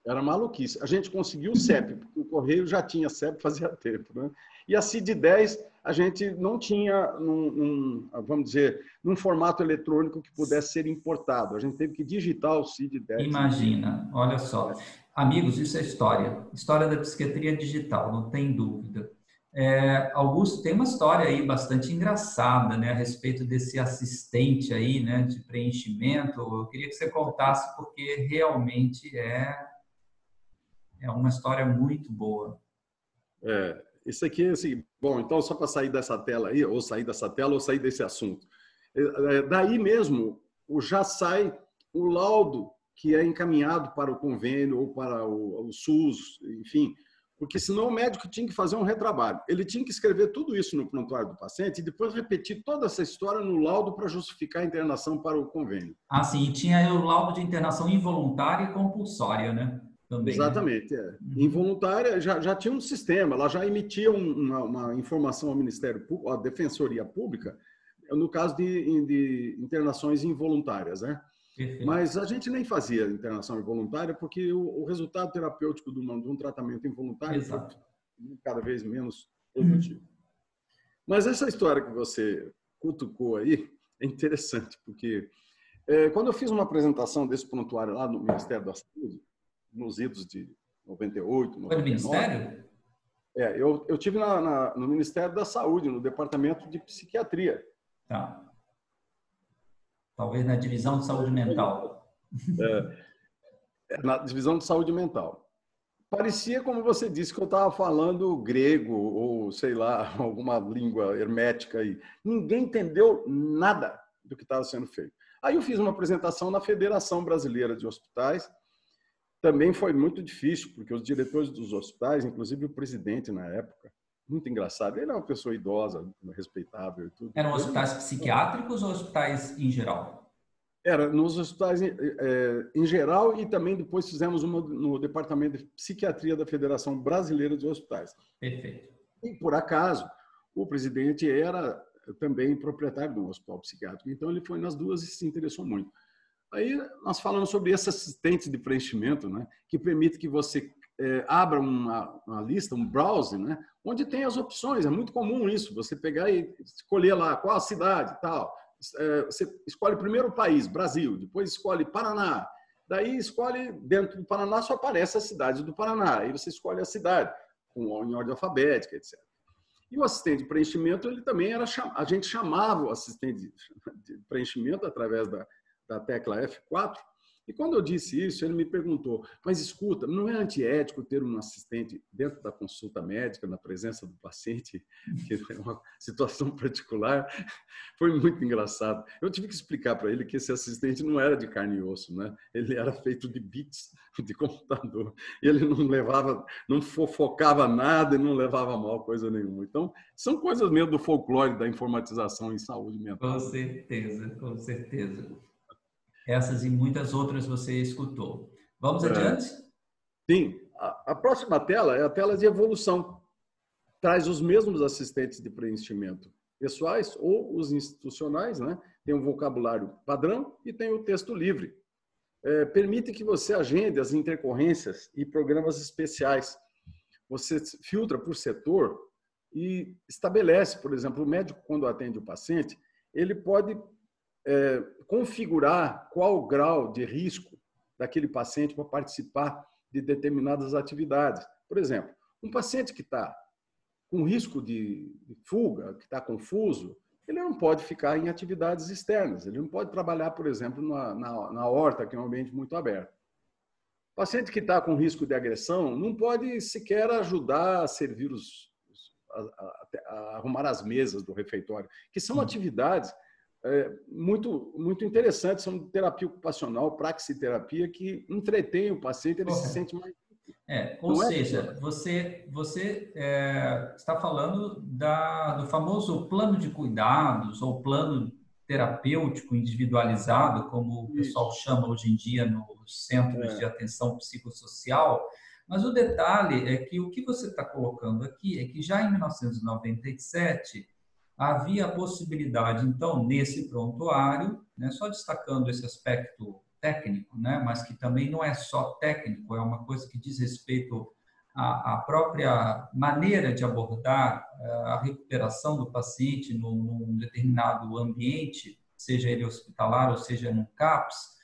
Speaker 2: Era maluquice. A gente conseguiu o CEP, porque o Correio já tinha CEP fazia tempo. Né? E a CID-10 a gente não tinha, num, vamos dizer, num formato eletrônico que pudesse ser importado. A gente teve que digitar o CID-10.
Speaker 1: Imagina, olha só. Amigos, isso é história. História da psiquiatria digital, não tem dúvida. É, Augusto, tem uma história aí bastante engraçada, né, a respeito desse assistente aí, né, de preenchimento. Eu queria que você contasse porque realmente é É uma história muito boa.
Speaker 2: É, isso aqui, assim, bom, então só para sair dessa tela aí, ou sair dessa tela, ou sair desse assunto. É, é, daí mesmo, já sai o laudo que é encaminhado para o convênio ou para o, o SUS, enfim, porque senão o médico tinha que fazer um retrabalho. Ele tinha que escrever tudo isso no prontuário do paciente e depois repetir toda essa história no laudo para justificar a internação para o convênio.
Speaker 1: Ah, sim, e tinha o laudo de internação involuntária e compulsória, né?
Speaker 2: Também, né? Exatamente. Né? É. Uhum. Involuntária já, já tinha um sistema, ela já emitia uma, uma informação ao Ministério Público, à Defensoria Pública, no caso de, de internações involuntárias, né? Perfeito. Mas a gente nem fazia internação involuntária porque o, o resultado terapêutico de, uma, de, um tratamento involuntário Exato. foi cada vez menos produtivo. Uhum. Mas essa história que você cutucou aí é interessante, porque é, quando eu fiz uma apresentação desse prontuário lá no Ministério da Saúde, nos idos de 98, 99,
Speaker 1: Foi no Ministério?
Speaker 2: É, eu, eu tive na, na, no Ministério da Saúde, no Departamento de Psiquiatria.
Speaker 1: Tá. Talvez na divisão de saúde mental.
Speaker 2: É, é, na divisão de saúde mental. Parecia, como você disse, que eu estava falando grego ou, sei lá, alguma língua hermética aí. Ninguém entendeu nada do que estava sendo feito. Aí eu fiz uma apresentação na Federação Brasileira de Hospitais. Também foi muito difícil, porque os diretores dos hospitais, inclusive o presidente na época, muito engraçado. Ele é uma pessoa idosa, respeitável e tudo.
Speaker 1: Eram hospitais psiquiátricos ou hospitais em geral?
Speaker 2: Era nos hospitais é, em geral e também depois fizemos uma no departamento de psiquiatria da Federação Brasileira de Hospitais.
Speaker 1: Perfeito.
Speaker 2: E por acaso o presidente era também proprietário de um hospital psiquiátrico, então ele foi nas duas e se interessou muito. Aí nós falamos sobre esse assistente de preenchimento, né, que permite que você é, abra uma, uma, lista, um browser, né, onde tem as opções. É muito comum isso, você pegar e escolher lá qual a cidade tal. É, você escolhe primeiro o país, Brasil, depois escolhe Paraná. Daí escolhe, dentro do Paraná só aparece a cidade do Paraná. Aí você escolhe a cidade, com, em ordem alfabética, etc. E o assistente de preenchimento, ele também era, a gente chamava o assistente de preenchimento através da, da tecla F4, e quando eu disse isso, ele me perguntou: mas escuta, não é antiético ter um assistente dentro da consulta médica, na presença do paciente, que é uma situação particular? Foi muito engraçado. Eu tive que explicar para ele que esse assistente não era de carne e osso, né? Ele era feito de bits de computador. Ele não levava, não fofocava nada e não levava mal coisa nenhuma. Então, são coisas mesmo do folclore da informatização em saúde mental.
Speaker 1: Com certeza, com certeza. Essas e muitas outras você escutou. Vamos é. adiante?
Speaker 2: Sim. A, a próxima tela é a tela de evolução. Traz os mesmos assistentes de preenchimento pessoais ou os institucionais, né? Tem um vocabulário padrão e tem o texto livre. É, permite que você agende as intercorrências e programas especiais. Você filtra por setor e estabelece, por exemplo, o médico, quando atende o paciente, ele pode é, configurar qual o grau de risco daquele paciente para participar de determinadas atividades. Por exemplo, um paciente que está com risco de fuga, que está confuso, ele não pode ficar em atividades externas. Ele não pode trabalhar, por exemplo, na, na, na horta, que é um ambiente muito aberto. O paciente que está com risco de agressão não pode sequer ajudar a servir os, a, a, a arrumar as mesas do refeitório, que são atividades é, muito, muito interessantes, são terapia ocupacional, praxiterapia, que entretém o paciente, ele se sente mais.
Speaker 1: É, ou Não é seja, é você, você é, está falando da, do famoso plano de cuidados ou plano terapêutico individualizado, como o pessoal Isso. chama hoje em dia nos centros é. de atenção psicossocial. Mas o detalhe é que o que você está colocando aqui é que já em 1997 havia a possibilidade, então, nesse prontuário, né, só destacando esse aspecto técnico, né, mas que também não é só técnico, é uma coisa que diz respeito à, à própria maneira de abordar eh, a recuperação do paciente num, num, determinado ambiente, seja ele hospitalar ou seja num CAPS.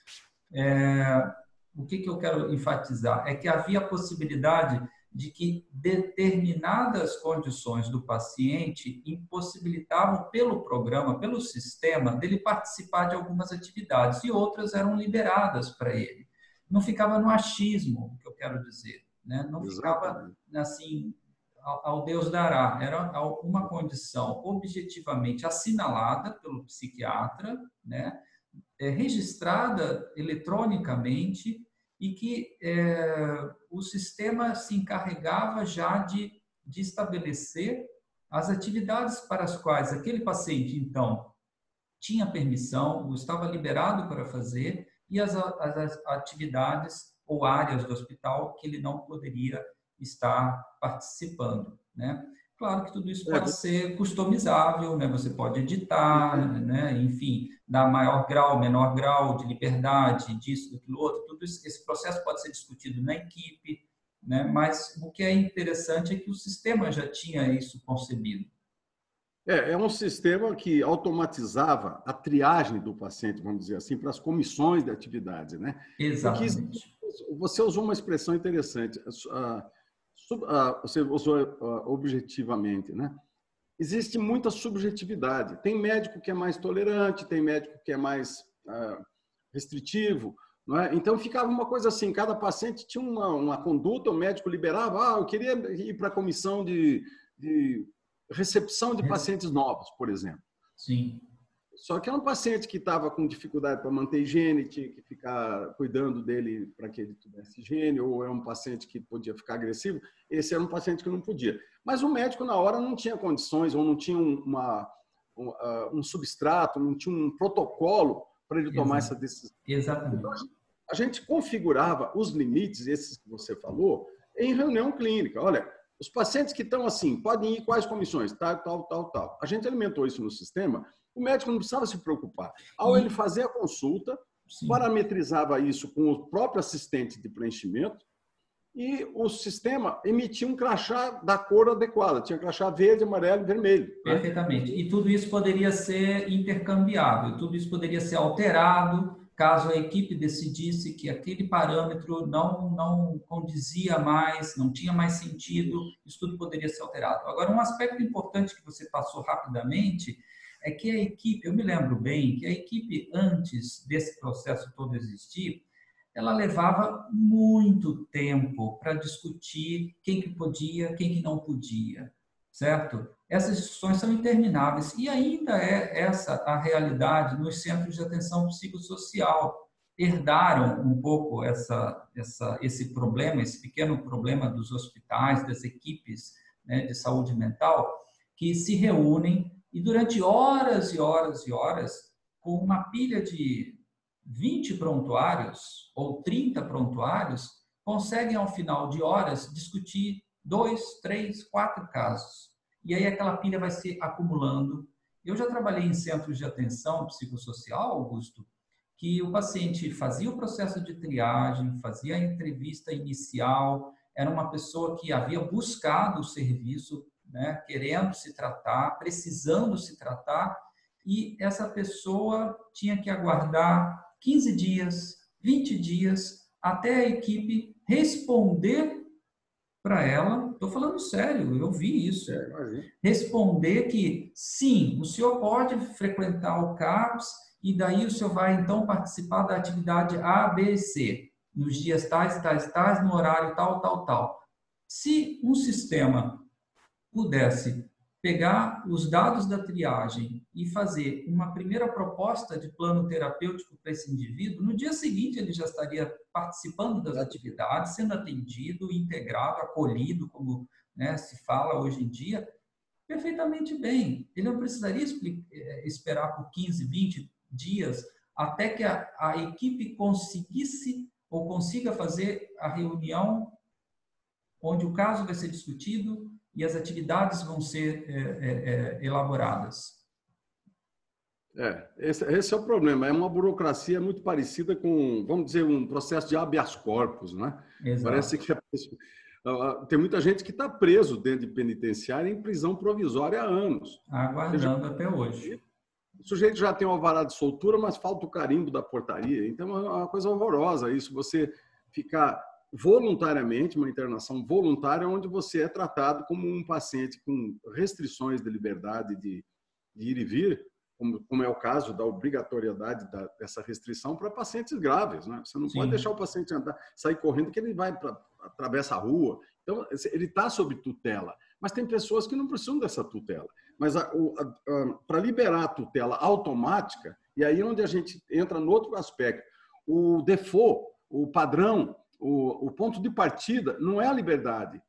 Speaker 1: É, o que, que eu quero enfatizar? É que havia a possibilidade de que determinadas condições do paciente impossibilitavam pelo programa, pelo sistema, dele participar de algumas atividades e outras eram liberadas para ele. Não ficava no achismo, que eu quero dizer. né? Não ficava assim ao Deus dará. Era uma condição objetivamente assinalada pelo psiquiatra, né? É, registrada eletronicamente e que é, o sistema se encarregava já de, de estabelecer as atividades para as quais aquele paciente, então, tinha permissão, estava liberado para fazer, e as, as, as atividades ou áreas do hospital que ele não poderia estar participando, né? Claro que tudo isso é, pode ser customizável, né? Você pode editar, né? Enfim, dar maior grau, menor grau de liberdade, disso, daquilo outro. Tudo isso, esse processo pode ser discutido na equipe, né? Mas o que é interessante é que o sistema já tinha isso concebido.
Speaker 2: É, é um sistema que automatizava a triagem do paciente, vamos dizer assim, para as comissões de atividades, né?
Speaker 1: Exatamente.
Speaker 2: Porque você usou uma expressão interessante. A, ah, você usou ah, objetivamente, né? Existe muita subjetividade. Tem médico que é mais tolerante, tem médico que é mais ah, restritivo, não é? Então ficava uma coisa assim, cada paciente tinha uma, uma conduta, o médico liberava, ah, eu queria ir para a comissão de, de recepção de pacientes novos, por exemplo.
Speaker 1: Sim.
Speaker 2: Só que é um paciente que estava com dificuldade para manter higiene, tinha que ficar cuidando dele para que ele tivesse higiene, ou é um paciente que podia ficar agressivo, esse era um paciente que não podia. Mas o médico, na hora, não tinha condições, ou não tinha uma, um, uh, um substrato, não tinha um protocolo para ele tomar Exato. essa decisão.
Speaker 1: Exatamente. Então,
Speaker 2: a gente configurava os limites, esses que você falou, em reunião clínica. Olha, os pacientes que estão assim, podem ir quais comissões? Tal, tal, tal, tal. A gente alimentou isso no sistema o médico não precisava se preocupar. Ao ele fazer a consulta, Sim. parametrizava isso com o próprio assistente de preenchimento e o sistema emitia um crachá da cor adequada. Tinha crachá verde, amarelo e vermelho.
Speaker 1: Né? Perfeitamente. E tudo isso poderia ser intercambiável, tudo isso poderia ser alterado caso a equipe decidisse que aquele parâmetro não, não condizia mais, não tinha mais sentido, isso tudo poderia ser alterado. Agora, um aspecto importante que você passou rapidamente é que a equipe, eu me lembro bem que a equipe, antes desse processo todo existir, ela levava muito tempo para discutir quem que podia, quem que não podia, certo? Essas discussões são intermináveis e ainda é essa a realidade nos centros de atenção psicossocial. Herdaram um pouco essa, essa, esse problema, esse pequeno problema dos hospitais, das equipes né, de saúde mental, que se reúnem e durante horas e horas e horas, com uma pilha de 20 prontuários ou 30 prontuários, conseguem, ao final de horas, discutir dois, três, quatro casos. E aí aquela pilha vai se acumulando. Eu já trabalhei em centros de atenção psicossocial, Augusto, que o paciente fazia o processo de triagem, fazia a entrevista inicial, era uma pessoa que havia buscado o serviço né, querendo se tratar, precisando se tratar, e essa pessoa tinha que aguardar 15 dias, 20 dias, até a equipe responder para ela. Estou falando sério, eu vi isso. É, responder que sim, o senhor pode frequentar o CAPS e daí o senhor vai então participar da atividade A, B e C, nos dias tais, tais, tais, no horário tal, tal, tal. Se um sistema pudesse pegar os dados da triagem e fazer uma primeira proposta de plano terapêutico para esse indivíduo, no dia seguinte ele já estaria participando das atividades, sendo atendido, integrado, acolhido, como né, se fala hoje em dia, perfeitamente bem. Ele não precisaria eh, esperar por 15, 20 dias até que a, a equipe conseguisse ou consiga fazer a reunião onde o caso vai ser discutido, e as atividades vão ser é, é, é, elaboradas.
Speaker 2: É, esse, esse, é o problema. É uma burocracia muito parecida com, vamos dizer, um processo de habeas corpus, né? Exato. Parece que tem muita gente que está preso dentro de penitenciária em prisão provisória há anos.
Speaker 1: Aguardando até hoje.
Speaker 2: O sujeito já tem o alvará de soltura, mas falta o carimbo da portaria. Então é uma coisa horrorosa isso, você ficar voluntariamente, uma internação voluntária, onde você é tratado como um paciente com restrições de liberdade de, de ir e vir, como, como é o caso da obrigatoriedade da, dessa restrição para pacientes graves. Né? Você não Sim. pode deixar o paciente andar, sair correndo que ele vai para atravessa a rua. Então, ele está sob tutela. Mas tem pessoas que não precisam dessa tutela. Mas para liberar a tutela automática, e aí é onde a gente entra no outro aspecto, o default, o padrão, o, o ponto de partida não é a liberdade,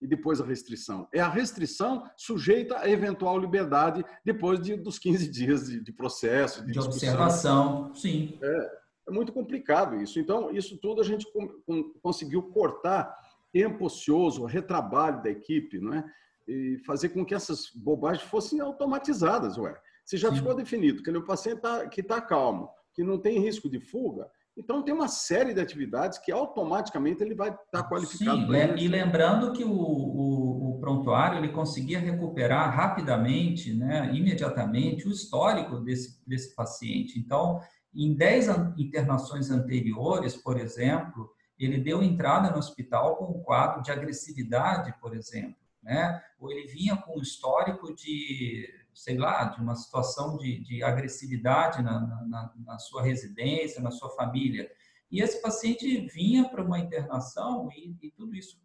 Speaker 2: e depois a restrição. É a restrição sujeita a eventual liberdade depois de, dos 15 dias de, de processo,
Speaker 1: de, de observação. Sim.
Speaker 2: É, é, muito complicado isso. Então, isso tudo a gente conseguiu cortar tempo ocioso, retrabalho da equipe, não é? E fazer com que essas bobagens fossem automatizadas, ué. Se já Sim. ficou definido que o paciente tá, que está calmo, que não tem risco de fuga, então, tem uma série de atividades que automaticamente ele vai estar tá qualificado.
Speaker 1: Sim, e lembrando que o, o, o, prontuário ele conseguia recuperar rapidamente, né, imediatamente, o histórico desse, desse paciente. Então, em 10 internações anteriores, por exemplo, ele deu entrada no hospital com um quadro de agressividade, por exemplo, né? ou ele vinha com um histórico de sei lá, de uma situação de, de agressividade na, na, na, sua residência, na sua família. E esse paciente vinha para uma internação e, e tudo isso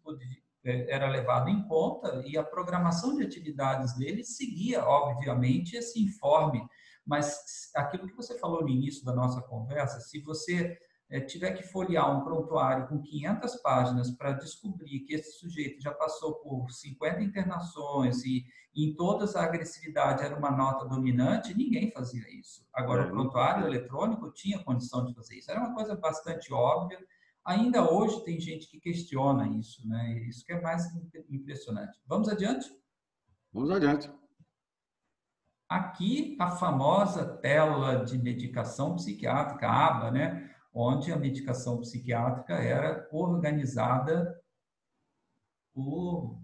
Speaker 1: é, era levado em conta e a programação de atividades dele seguia, obviamente, esse informe. Mas aquilo que você falou no início da nossa conversa, se você é, tiver que folhear um prontuário com 500 páginas para descobrir que esse sujeito já passou por 50 internações e, e em todas a agressividade era uma nota dominante, ninguém fazia isso. Agora, o é. prontuário eletrônico tinha condição de fazer isso. Era uma coisa bastante óbvia. Ainda hoje tem gente que questiona isso, né? Isso que é mais impressionante. Vamos adiante?
Speaker 2: Vamos adiante.
Speaker 1: Aqui a famosa tela de medicação psiquiátrica, ABA, né? Onde a medicação psiquiátrica era organizada por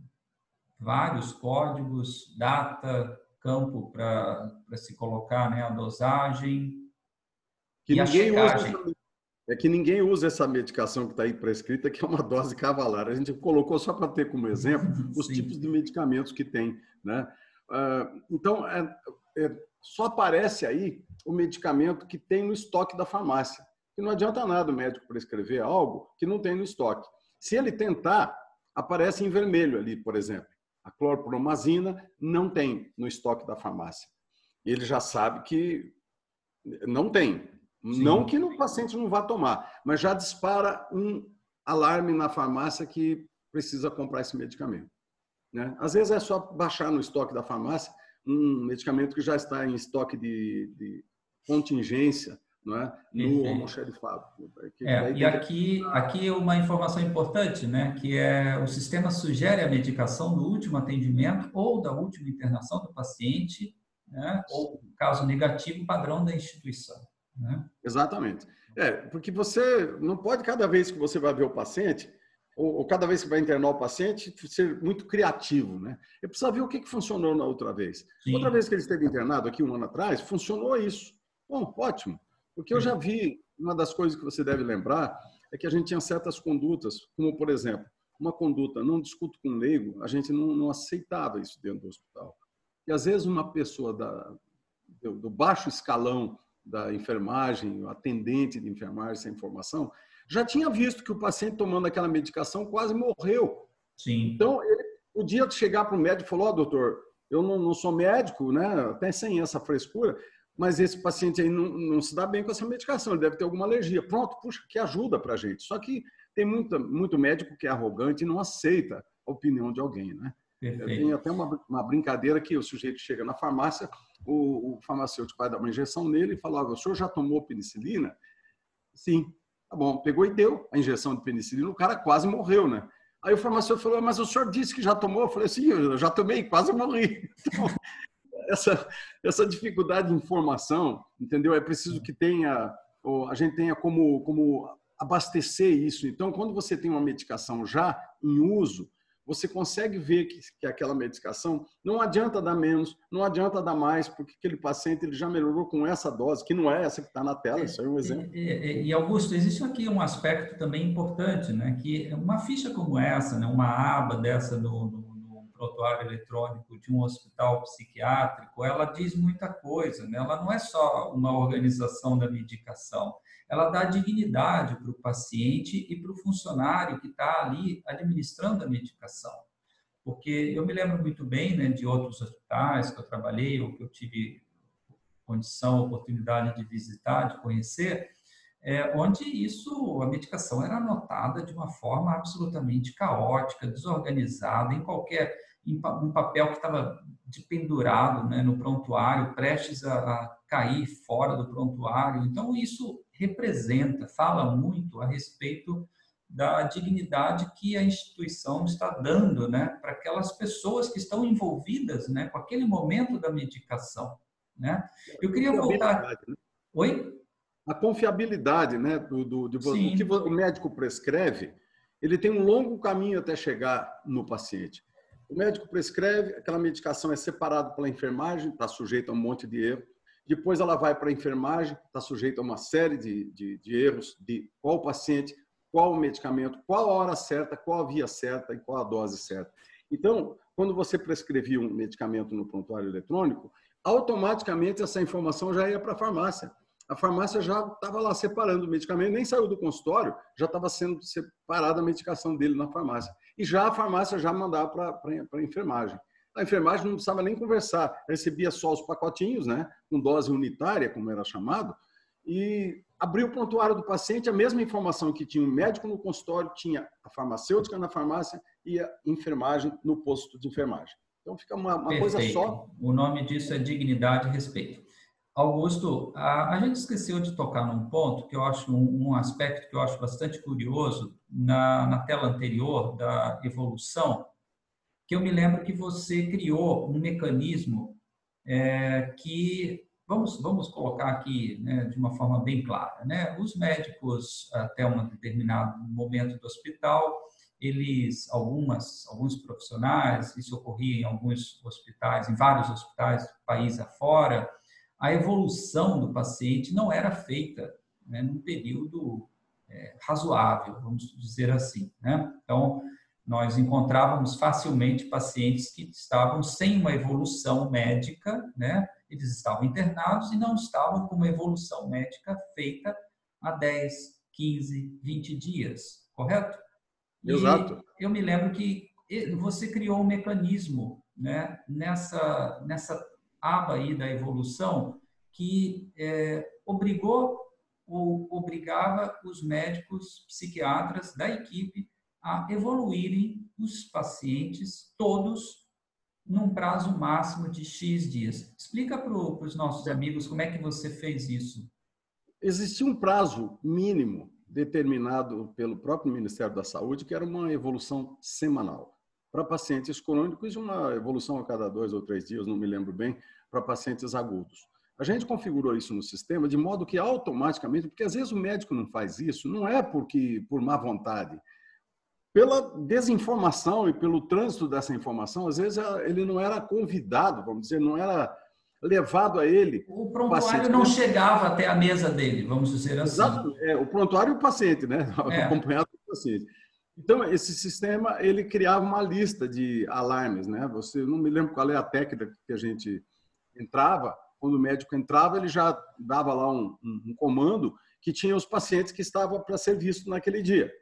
Speaker 1: vários códigos, data, campo para se colocar né, a dosagem
Speaker 2: que e a checagem. Usa, é que ninguém usa essa medicação que está aí prescrita, que é uma dose cavalar. A gente colocou só para ter como exemplo os tipos de medicamentos que tem. Né? Ah, então, é, é, só aparece aí o medicamento que tem no estoque da farmácia que não adianta nada o médico prescrever algo que não tem no estoque. Se ele tentar, aparece em vermelho ali, por exemplo. A clorpromazina não tem no estoque da farmácia. Ele já sabe que não tem. Sim. Não que o paciente não vá tomar, mas já dispara um alarme na farmácia que precisa comprar esse medicamento. Né? Às vezes é só baixar no estoque da farmácia um medicamento que já está em estoque de, de contingência é? no almoxarifado.
Speaker 1: É, e aqui, aqui uma informação importante, né, que é o sistema sugere a medicação no último atendimento ou da última internação do paciente, né, ou caso negativo, padrão da instituição. Né?
Speaker 2: Exatamente. É, porque você não pode, cada vez que você vai ver o paciente, ou, ou, cada vez que vai internar o paciente, ser muito criativo, né? Eu preciso ver o que, que funcionou na outra vez. Sim. Outra vez que ele esteve internado aqui um ano atrás, funcionou isso. Bom, ótimo. Porque eu já vi, uma das coisas que você deve lembrar é que a gente tinha certas condutas, como, por exemplo, uma conduta, não discuto com leigo, a gente não, não aceitava isso dentro do hospital. E, às vezes, uma pessoa da, do, do baixo escalão da enfermagem, o atendente de enfermagem, essa informação, já tinha visto que o paciente tomando aquela medicação quase morreu.
Speaker 1: Sim.
Speaker 2: Então, ele podia chegar para o médico e falar, ó, oh, doutor, eu não, não, sou médico, né? até sem essa frescura, mas esse paciente aí não, não, se dá bem com essa medicação, ele deve ter alguma alergia. Pronto, puxa, que ajuda para a gente. Só que tem muita, muito médico que é arrogante e não aceita a opinião de alguém, né? Tem até uma, uma, brincadeira que o sujeito chega na farmácia, o, o, farmacêutico vai dar uma injeção nele e fala, o senhor já tomou penicilina? Sim. Tá bom, pegou e deu a injeção de penicilina, o cara quase morreu, né? Aí o farmacêutico falou, mas o senhor disse que já tomou? Eu falei, sim, eu já tomei, quase morri. Então, essa, essa dificuldade de informação, entendeu? É preciso que tenha, a gente tenha como, como abastecer isso. Então, quando você tem uma medicação já em uso, você consegue ver que, que aquela medicação não adianta dar menos, não adianta dar mais, porque aquele paciente ele já melhorou com essa dose, que não é essa que está na tela, isso é um exemplo.
Speaker 1: E, e, Augusto, existe aqui um aspecto também importante, né? que uma ficha como essa, né? uma aba dessa no prontuário eletrônico de um hospital psiquiátrico, ela diz muita coisa, né? ela não é só uma organização da medicação, ela dá dignidade para o paciente e para o funcionário que está ali administrando a medicação. Porque eu me lembro muito bem né, de outros hospitais que eu trabalhei ou que eu tive condição, oportunidade de visitar, de conhecer, é, onde isso, a medicação era anotada de uma forma absolutamente caótica, desorganizada, em qualquer um papel que estava pendurado né, no prontuário, prestes a, a cair fora do prontuário. Então, isso representa, fala muito a respeito da dignidade que a instituição está dando né, para aquelas pessoas que estão envolvidas né, com aquele momento da medicação. Né? Eu queria voltar. Né? Oi?
Speaker 2: a confiabilidade né, do, do, do que o médico prescreve, ele tem um longo caminho até chegar no paciente. O médico prescreve, aquela medicação é separada pela enfermagem, está sujeita a um monte de erro. Depois ela vai para a enfermagem, está sujeita a uma série de, de, de erros de qual paciente, qual o medicamento, qual a hora certa, qual a via certa e qual a dose certa. Então, quando você prescrevia um medicamento no prontuário eletrônico, automaticamente essa informação já ia para a farmácia a farmácia já estava lá separando o medicamento, nem saiu do consultório, já estava sendo separada a medicação dele na farmácia. E já a farmácia já mandava para a enfermagem. A enfermagem não precisava nem conversar, recebia só os pacotinhos, né, com dose unitária, como era chamado, e abriu o prontuário do paciente, a mesma informação que tinha o médico no consultório, tinha a farmacêutica na farmácia e a enfermagem no posto de enfermagem. Então fica uma, uma coisa só.
Speaker 1: O nome disso é dignidade e respeito. Augusto, a, a, gente esqueceu de tocar num ponto que eu acho um, um aspecto que eu acho bastante curioso na, na, tela anterior da evolução, que eu me lembro que você criou um mecanismo é, que vamos vamos colocar aqui né, de uma forma bem clara, né? Os médicos até um determinado momento do hospital eles algumas alguns profissionais isso ocorria em alguns hospitais em vários hospitais país afora a evolução do paciente não era feita né, num período é, razoável, vamos dizer assim. Né? Então, nós encontrávamos facilmente pacientes que estavam sem uma evolução médica, né? eles estavam internados e não estavam com uma evolução médica feita há 10, 15, 20 dias, correto?
Speaker 2: Exato.
Speaker 1: E eu me lembro que você criou um mecanismo né, nessa, nessa aba aí da evolução que é, obrigou ou obrigava os médicos psiquiatras da equipe a evoluírem os pacientes todos num prazo máximo de X dias. Explica para os nossos amigos como é que você fez isso.
Speaker 2: Existia um prazo mínimo determinado pelo próprio Ministério da Saúde, que era uma evolução semanal. Para pacientes crônicos, uma evolução a cada dois ou três dias, não me lembro bem, para pacientes agudos. A gente configurou isso no sistema de modo que automaticamente, porque às vezes o médico não faz isso, não é porque por má vontade, pela desinformação e pelo trânsito dessa informação, às vezes ele não era convidado, vamos dizer, não era levado a ele.
Speaker 1: O prontuário paciente, não chegava até a mesa dele, vamos dizer assim.
Speaker 2: Exato, é, o prontuário e o paciente, né? É. Acompanhado do paciente. Então, esse sistema, ele criava uma lista de alarmes, né? Você, não me lembro qual é a técnica que a gente entrava, quando o médico entrava, ele já dava lá um, um, um comando que tinha os pacientes que estavam para ser visto naquele dia,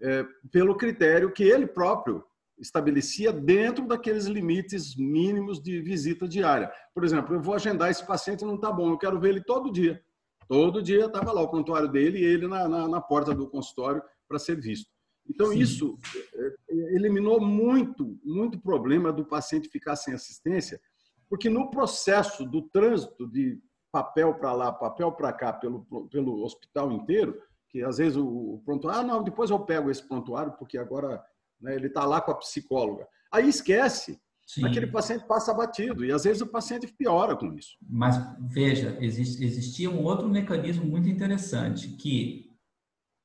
Speaker 2: é, pelo critério que ele próprio estabelecia dentro daqueles limites mínimos de visita diária. Por exemplo, eu vou agendar esse paciente não está bom, eu quero ver ele todo dia. Todo dia estava lá o prontuário dele e ele na, na, na porta do consultório para ser visto. Então, Sim. isso é, eliminou muito, muito problema do paciente ficar sem assistência, porque no processo do trânsito de papel para lá, papel para cá, pelo, pelo hospital inteiro, que às vezes o, prontuário, ah, não, depois eu pego esse prontuário, porque agora né, ele está lá com a psicóloga. Aí esquece, Sim. aquele paciente passa batido, e às vezes o paciente piora com isso.
Speaker 1: Mas veja, existia um outro mecanismo muito interessante, que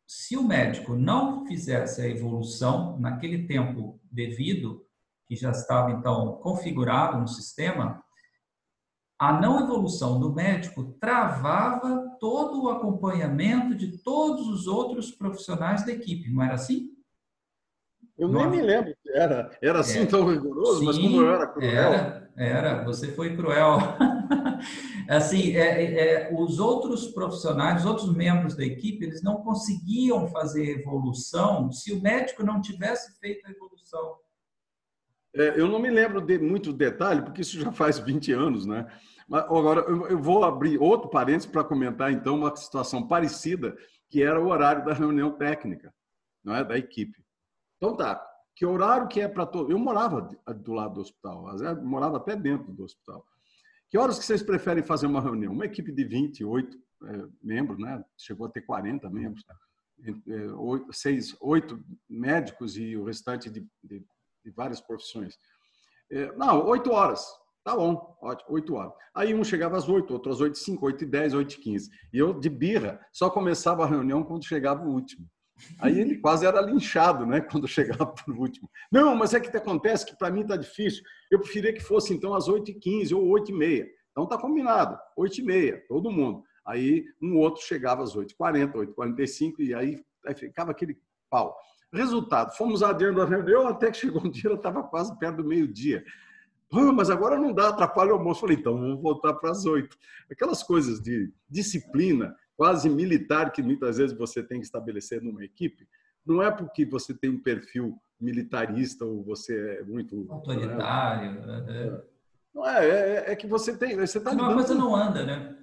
Speaker 1: se o médico não fizesse a evolução naquele tempo devido, que já estava então configurado no sistema, a não evolução do médico travava todo o acompanhamento de todos os outros profissionais da equipe, não era assim?
Speaker 2: Eu nem me lembro que era, era assim é, tão rigoroso, sim, mas como eu era cruel.
Speaker 1: Era, era, você foi cruel. assim, é, é, é, os outros profissionais, os outros membros da equipe, eles não conseguiam fazer evolução se o médico não tivesse feito a evolução.
Speaker 2: É, eu não me lembro de muito detalhe, porque isso já faz 20 anos, né? Mas agora eu vou abrir outro parênteses para comentar então uma situação parecida, que era o horário da reunião técnica, não é, da equipe. Então tá, que horário que é para todo? Eu morava do lado do hospital, morava até dentro do hospital. Que horas que vocês preferem fazer uma reunião? Uma equipe de 28 é, membros, né? Chegou a ter 40 membros, é, oito, seis, oito médicos e o restante de, de, de várias profissões. É, não, oito horas. Tá bom, ótimo, 8 horas. Aí um chegava às 8, outro às 8 e 5, 8 e 10, 8 e 15. E eu, de birra, só começava a reunião quando chegava o último. Aí ele quase era linchado, né, quando chegava por último. Não, mas é que acontece que para mim está difícil. Eu preferia que fosse então às 8 e 15 ou 8 e meia. Então tá combinado, 8 e meia, todo mundo. Aí um outro chegava às 8 e 40, 8 e 45 aí, aí ficava aquele pau. Resultado, fomos adiando a reunião até que chegou um dia, ela estava quase perto do meio-dia. Pô, mas agora não dá, atrapalha o almoço. Falei, então vamos voltar para as oito. Aquelas coisas de disciplina, quase militar, que muitas vezes você tem que estabelecer numa equipe, não é porque você tem um perfil militarista ou você é muito
Speaker 1: autoritário.
Speaker 2: Né? Não é, é, é, que você tem, você está
Speaker 1: Uma coisa com... não anda, né?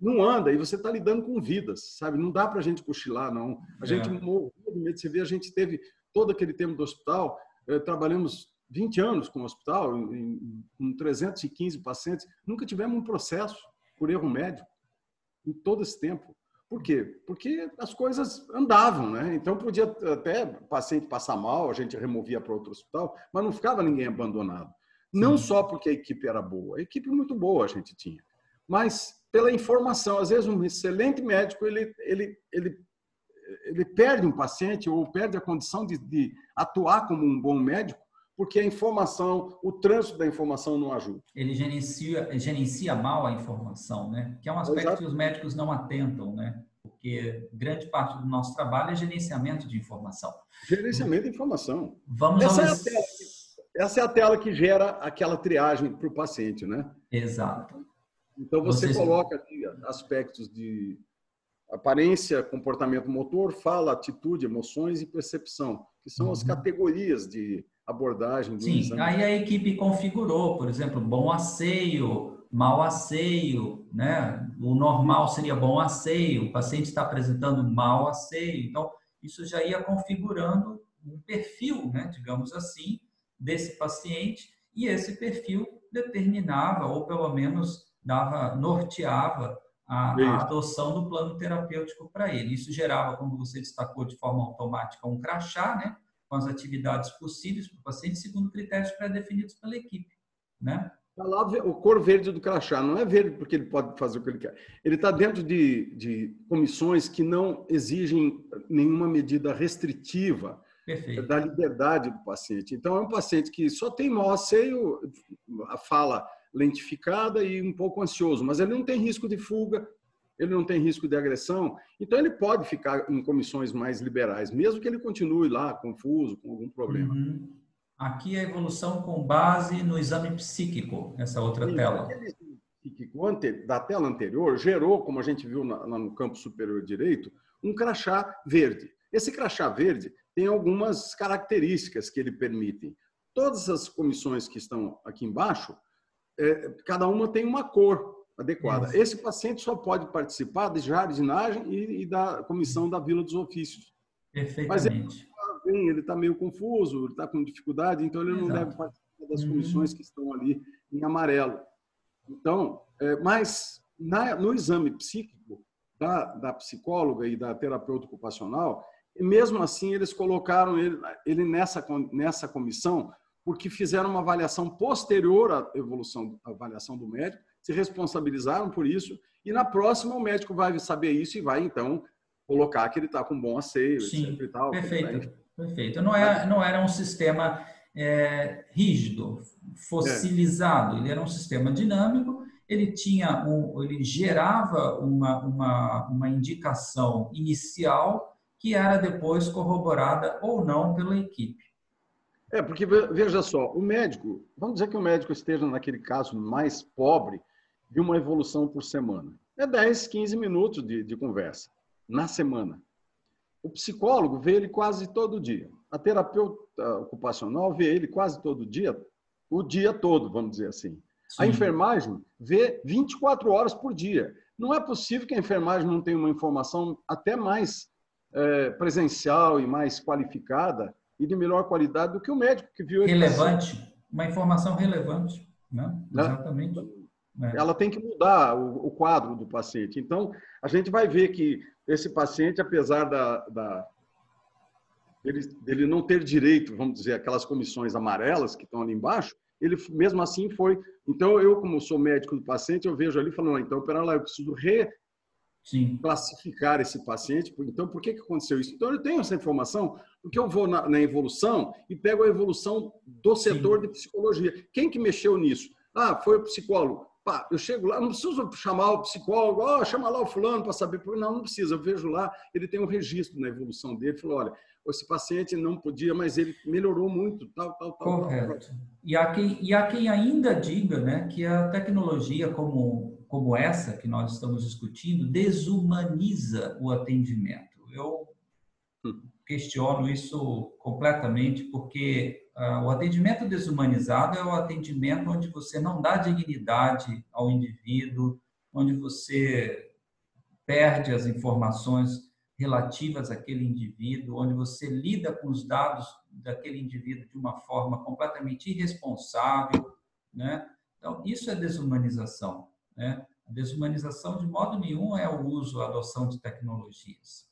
Speaker 2: Não anda e você está lidando com vidas, sabe? Não dá para a gente cochilar, não. A é. gente morreu de medo. Você vê, a gente teve todo aquele tempo do hospital, eh, trabalhamos 20 anos com o hospital, com 315 pacientes, nunca tivemos um processo por erro médico em todo esse tempo. Por quê? Porque as coisas andavam, né? Então podia até paciente passar mal, a gente removia para outro hospital, mas não ficava ninguém abandonado. Não só porque a equipe era boa, a equipe muito boa a gente tinha, mas pela informação. Às vezes um excelente médico ele ele ele ele perde um paciente ou perde a condição de, de atuar como um bom médico porque a informação, o trânsito da informação não ajuda.
Speaker 1: Ele gerencia, gerencia mal a informação, né? Que é um aspecto Exato. que os médicos não atentam, né? Porque grande parte do nosso trabalho é gerenciamento de informação.
Speaker 2: Gerenciamento de informação.
Speaker 1: Vamos
Speaker 2: essa, é a tela que, essa é a tela que gera aquela triagem para o paciente, né?
Speaker 1: Exato.
Speaker 2: Então você coloca aqui aspectos de aparência, comportamento motor, fala, atitude, emoções e percepção, que são uhum. as categorias de abordagem
Speaker 1: Sim,
Speaker 2: exame.
Speaker 1: aí a equipe configurou, por exemplo, bom asseio, mau asseio, né? O normal seria bom asseio, o paciente está apresentando mau asseio, então isso já ia configurando um perfil, né, digamos assim, desse paciente e esse perfil determinava ou pelo menos dava norteava a, a adoção do plano terapêutico para ele. Isso gerava, como você destacou, de forma automática um crachá, né? Com as atividades possíveis para o paciente, segundo critérios pré-definidos pela equipe. Né?
Speaker 2: Está lá o cor verde do crachá, não é verde porque ele pode fazer o que ele quer. Ele está dentro de, de comissões que não exigem nenhuma medida restritiva Perfeito. da liberdade do paciente. Então, é um paciente que só tem mau asseio, a fala lentificada e um pouco ansioso, mas ele não tem risco de fuga, ele não tem risco de agressão, então ele pode ficar em comissões mais liberais, mesmo que ele continue lá confuso, com algum problema. Uhum.
Speaker 1: Aqui é a evolução com base no exame psíquico, essa outra Sim, tela.
Speaker 2: psíquico da tela anterior gerou, como a gente viu lá no campo superior direito, um crachá verde. Esse crachá verde tem algumas características que ele permitem. Todas as comissões que estão aqui embaixo, é, cada uma tem uma cor adequada. Isso. Esse paciente só pode participar de jardinagem e, e da comissão da Vila dos Ofícios.
Speaker 1: Perfeitamente.
Speaker 2: Mas ele está meio confuso, ele está com dificuldade, então ele Exato. não deve participar das uhum. comissões que estão ali em amarelo. Então, é, mas na, no exame psíquico da, da psicóloga e da terapeuta ocupacional, mesmo assim eles colocaram ele, ele nessa, nessa comissão porque fizeram uma avaliação posterior à evolução, à avaliação do médico, se responsabilizaram por isso, e na próxima o médico vai saber isso e vai, então, colocar que ele está com bom asseio,
Speaker 1: Sim, etc. E tal, perfeito, perfeito. Não era, não era um sistema é, rígido, fossilizado, é. ele era um sistema dinâmico, ele tinha um, ele gerava uma, uma, uma indicação inicial que era depois corroborada ou não pela equipe.
Speaker 2: É, porque veja só, o médico, vamos dizer que o médico esteja naquele caso mais pobre de uma evolução por semana. É 10, 15 minutos de, de conversa na semana. O psicólogo vê ele quase todo dia. A terapeuta ocupacional vê ele quase todo dia, o dia todo, vamos dizer assim. Sim. A enfermagem vê 24 horas por dia. Não é possível que a enfermagem não tenha uma informação até mais é, presencial e mais qualificada e de melhor qualidade do que o médico que viu
Speaker 1: relevante, uma informação relevante, né? né? Exatamente.
Speaker 2: É. Ela tem que mudar o, o, quadro do paciente. Então, a gente vai ver que esse paciente, apesar da, da ele, dele não ter direito, vamos dizer, aquelas comissões amarelas que estão ali embaixo, ele mesmo assim foi. Então, eu, como sou médico do paciente, eu vejo ali falando, então, pera lá, eu preciso re Sim. classificar esse paciente. Então, por que, que aconteceu isso? Então, eu tenho essa informação porque eu vou na, na evolução e pego a evolução do setor Sim. de psicologia. Quem que mexeu nisso? Ah, foi o psicólogo. Pá, eu chego lá, não preciso chamar o psicólogo, oh, chama lá o fulano para saber. Não, não precisa. Eu vejo lá, ele tem um registro na evolução dele. Falou, olha, esse paciente não podia, mas ele melhorou muito, tal, tal, tal.
Speaker 1: Correto. Tal, tal. E, há quem, e há quem ainda diga né, que a tecnologia como como essa que nós estamos discutindo desumaniza o atendimento. Eu questiono isso completamente, porque uh, o atendimento desumanizado é o atendimento onde você não dá dignidade ao indivíduo, onde você perde as informações relativas àquele indivíduo, onde você lida com os dados daquele indivíduo de uma forma completamente irresponsável, né? Então, isso é desumanização. Né? A desumanização, de modo nenhum, é o uso, a adoção de tecnologias.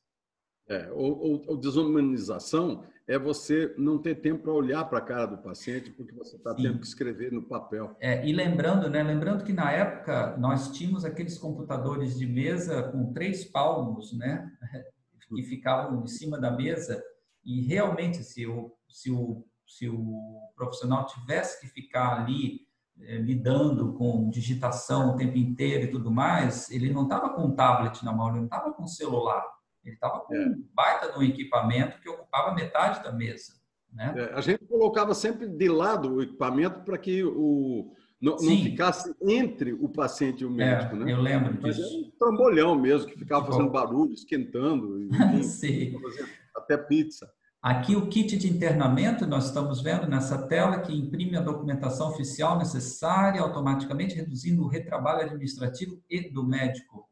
Speaker 2: É, ou, ou, desumanização é você não ter tempo para olhar para a cara do paciente porque você está tendo que escrever no papel.
Speaker 1: É, e lembrando, né, lembrando que na época nós tínhamos aqueles computadores de mesa com três palmos, né, que ficavam em cima da mesa e realmente se o, se o, se o profissional tivesse que ficar ali é, lidando com digitação o tempo inteiro e tudo mais, ele não estava com um tablet na mão, ele não estava com um celular, ele estava com é. um baita de um equipamento que ocupava metade da mesa. Né?
Speaker 2: É, a gente colocava sempre de lado o equipamento para que o não, não, ficasse entre o paciente e o médico,
Speaker 1: é,
Speaker 2: né?
Speaker 1: Eu lembro disso.
Speaker 2: Mas era um trambolhão mesmo, que ficava fazendo barulho, esquentando,
Speaker 1: Sim.
Speaker 2: até pizza.
Speaker 1: Aqui o kit de internamento, nós estamos vendo nessa tela que imprime a documentação oficial necessária, automaticamente reduzindo o retrabalho administrativo e do médico.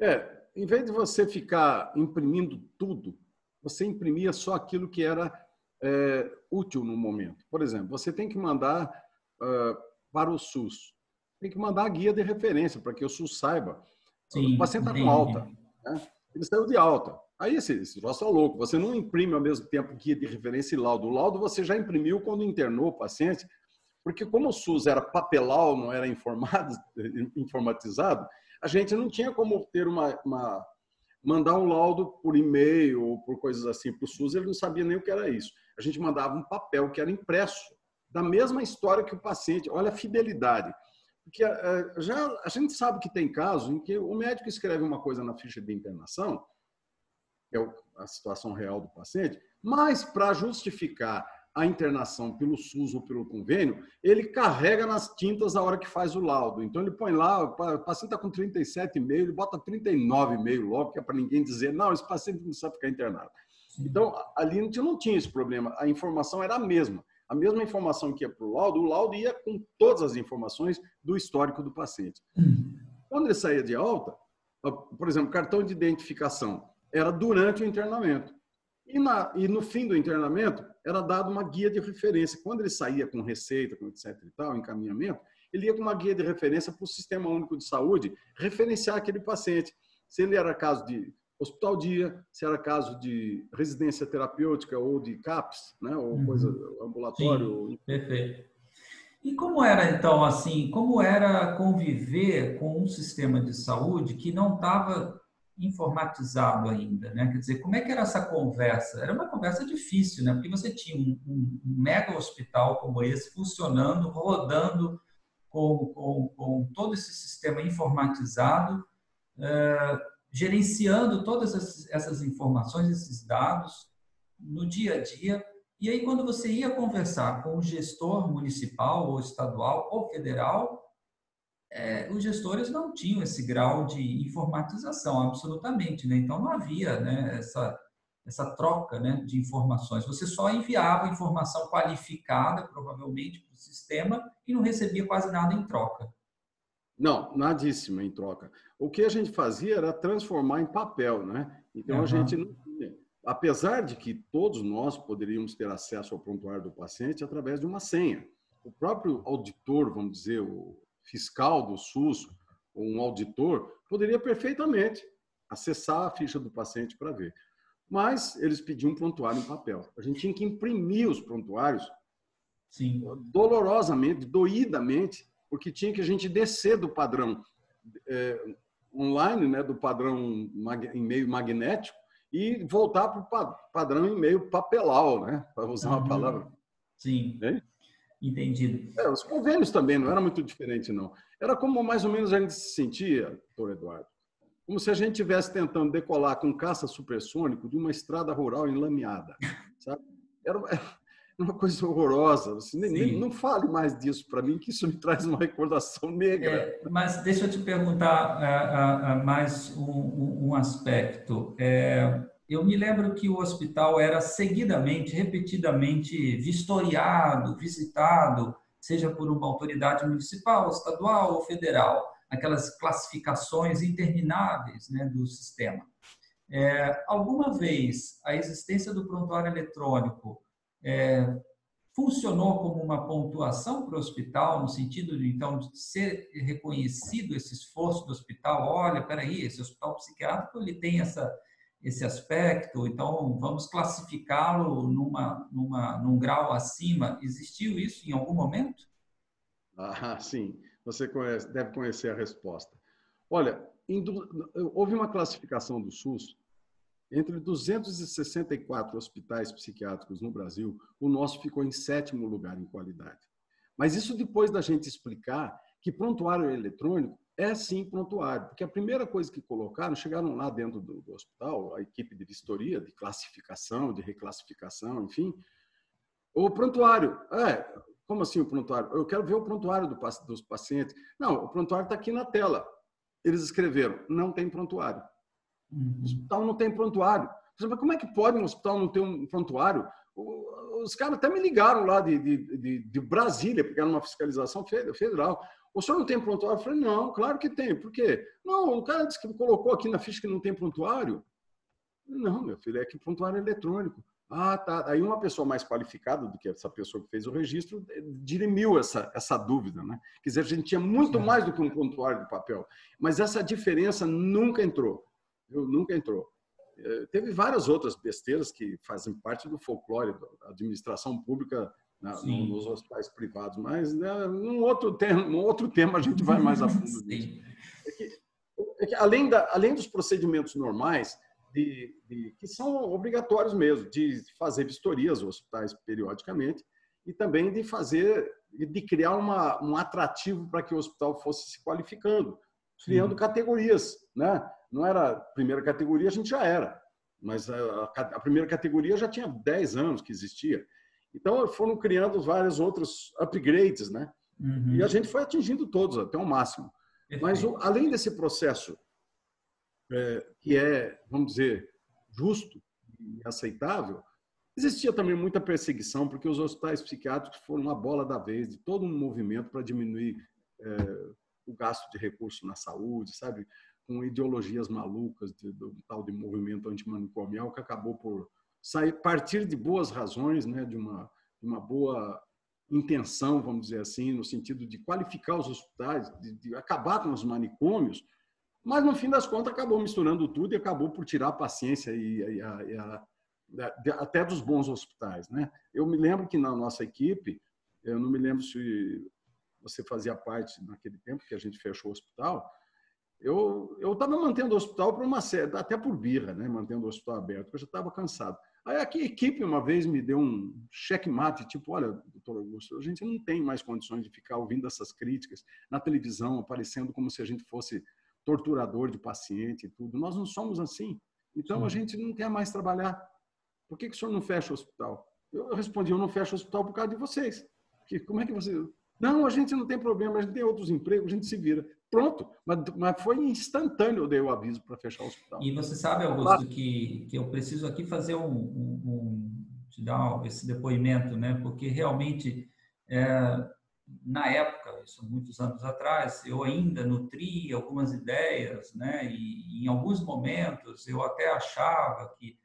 Speaker 2: É, em vez de você ficar imprimindo tudo, você imprimia só aquilo que era é, útil no momento. Por exemplo, você tem que mandar uh, para o SUS, tem que mandar a guia de referência para que o SUS saiba. Sim, o paciente está com alta, né? ele saiu de alta. Aí esse, esse troço é louco. Você não imprime ao mesmo tempo guia de referência e laudo. O laudo você já imprimiu quando internou o paciente, porque como o SUS era papelal, não era informado, informatizado, a gente não tinha como ter uma, uma mandar um laudo por e-mail ou por coisas assim para o SUS, ele não sabia nem o que era isso. A gente mandava um papel que era impresso da mesma história que o paciente. Olha a fidelidade. Porque eh, já a gente sabe que tem casos em que o médico escreve uma coisa na ficha de internação é a situação real do paciente, mas para justificar a internação pelo SUS ou pelo convênio, ele carrega nas tintas a hora que faz o laudo. Então, ele põe lá, o paciente está com 37,5, ele bota 39,5 logo, que é para ninguém dizer, não, esse paciente não precisa ficar internado. Então, ali a gente não tinha esse problema, a informação era a mesma. A mesma informação que ia para o laudo, o laudo ia com todas as informações do histórico do paciente. Hum. Quando ele saía de alta, por exemplo, cartão de identificação, era durante o internamento. E, na, e no fim do internamento, era dado uma guia de referência. Quando ele saía com receita, com etc. e tal, encaminhamento, ele ia com uma guia de referência para o Sistema Único de Saúde referenciar aquele paciente. Se ele era caso de hospital dia, se era caso de residência terapêutica ou de CAPS, né, ou uhum. coisa ambulatório.
Speaker 1: Sim, perfeito. E como era então assim, como era conviver com um sistema de saúde que não estava informatizado ainda, né? Quer dizer, como é que era essa conversa? Era uma conversa difícil, né? Porque você tinha um, um, mega hospital como esse funcionando, rodando com, com, com todo esse sistema informatizado, uh, gerenciando todas essas, essas informações, esses dados no dia a dia E aí, quando você ia conversar com o gestor municipal ou estadual ou federal, é, os gestores não tinham esse grau de informatização, absolutamente. Né? Então, não havia né, essa, essa troca né, de informações. Você só enviava informação qualificada, provavelmente, para o sistema e não recebia quase nada em troca.
Speaker 2: Não, nadíssima em troca. O que a gente fazia era transformar em papel, né? Então uhum. a gente não tinha. Apesar de que todos nós poderíamos ter acesso ao prontuário do paciente através de uma senha. O próprio auditor, vamos dizer, o fiscal do SUS ou um auditor poderia perfeitamente acessar a ficha do paciente para ver. Mas eles pediam um prontuário em papel. A gente tinha que imprimir os prontuários Sim. dolorosamente, doidamente, porque tinha que a gente descer do padrão é, online, né, do padrão em meio magnético, e voltar para o padrão em meio papelal, né, para usar uma uhum. palavra.
Speaker 1: Sim. É? Entendido.
Speaker 2: É, os convênios também não era muito diferente, não. Era como mais ou menos a gente se sentia, doutor Eduardo, como se a gente estivesse tentando decolar com caça supersônico de uma estrada rural enlameada, sabe? Era uma coisa horrorosa. Assim, nem, não fale mais disso para mim, que isso me traz uma recordação negra. É,
Speaker 1: mas deixa eu te perguntar uh, uh, mais um, um aspecto. É, eu me lembro que o hospital era seguidamente, repetidamente vistoriado, visitado, seja por uma autoridade municipal, estadual ou federal, aquelas classificações intermináveis né, do sistema. É, alguma vez a existência do prontuário eletrônico é, funcionou como uma pontuação para o hospital, no sentido de, então, de ser reconhecido esse esforço do hospital? Olha, peraí, esse hospital psiquiátrico ele tem essa esse aspecto, então vamos classificá-lo numa, numa, num grau acima. Existiu isso em algum momento?
Speaker 2: Ah, sim. Você conhece, deve conhecer a resposta. Olha, houve uma classificação do SUS entre 264 hospitais psiquiátricos no Brasil, o nosso ficou em sétimo lugar em qualidade. Mas isso depois da gente explicar que prontuário eletrônico é sim prontuário, porque a primeira coisa que colocaram, chegaram lá dentro do, do hospital, a equipe de vistoria, de classificação, de reclassificação, enfim, o prontuário. É, como assim o prontuário? Eu quero ver o prontuário do, dos pacientes. Não, o prontuário está aqui na tela. Eles escreveram, não tem prontuário. Uhum. O hospital não tem prontuário. Mas como é que pode um hospital não ter um prontuário? Os caras até me ligaram lá de, de, de, de Brasília, porque era uma fiscalização federal. O senhor não tem prontuário? Eu falei, não, claro que tem. Por quê? Não, o cara disse que colocou aqui na ficha que não tem prontuário. Não, meu filho, é que prontuário é eletrônico. Ah, tá. Aí uma pessoa mais qualificada do que essa pessoa que fez o registro eh, dirimiu essa, essa dúvida, né? Quer dizer, a gente tinha muito mais do que um prontuário de papel. Mas essa diferença nunca entrou. Viu? Nunca entrou. Eh, teve várias outras besteiras que fazem parte do folclore da administração pública né, nos hospitais privados, mas né, num, outro tema, num outro tema a gente vai mais a fundo nisso. É que, é que, além, da, além dos procedimentos normais, de, de, que são obrigatórios mesmo, de fazer vistorias aos hospitais periodicamente e também de fazer, de criar uma, um atrativo para que o hospital fosse se qualificando, criando Sim. categorias, né? Não era primeira categoria, a gente já era, mas a, a primeira categoria já tinha 10 anos que existia. Então, foram criando vários outros upgrades, né? Uhum. E a gente foi atingindo todos até o máximo. Mas, o, além desse processo, é, que é, vamos dizer, justo e aceitável, existia também muita perseguição, porque os hospitais psiquiátricos foram uma bola da vez de todo um movimento para diminuir é, o gasto de recursos na saúde, sabe? Com ideologias malucas de, do tal de movimento antimanicomial que acabou por sair partir de boas razões, né, de uma uma boa intenção, vamos dizer assim, no sentido de qualificar os hospitais, de, de acabar com os manicômios, mas no fim das contas acabou misturando tudo e acabou por tirar a paciência e, e, a, e a, até dos bons hospitais, né? Eu me lembro que na nossa equipe, eu não me lembro se você fazia parte naquele tempo que a gente fechou o hospital, eu eu estava mantendo o hospital por uma série, até por birra, né? Mantendo o hospital aberto, porque eu já estava cansado. Aí aqui a equipe uma vez me deu um checkmate, tipo, olha, doutor Augusto, a gente não tem mais condições de ficar ouvindo essas críticas na televisão, aparecendo como se a gente fosse torturador de paciente e tudo. Nós não somos assim. Então Sim. a gente não quer mais trabalhar. Por que, que o senhor não fecha o hospital? Eu respondi, eu não fecho o hospital por causa de vocês. Que, como é que você... Não, a gente não tem problema, a gente tem outros empregos, a gente se vira. Pronto, mas, mas foi instantâneo eu dei o aviso para fechar o hospital.
Speaker 1: E você sabe, Augusto, que, que eu preciso aqui fazer um, um, um te dar esse depoimento, né? Porque realmente é, na época, isso muitos anos atrás, eu ainda nutria algumas ideias, né? E, em alguns momentos eu até achava que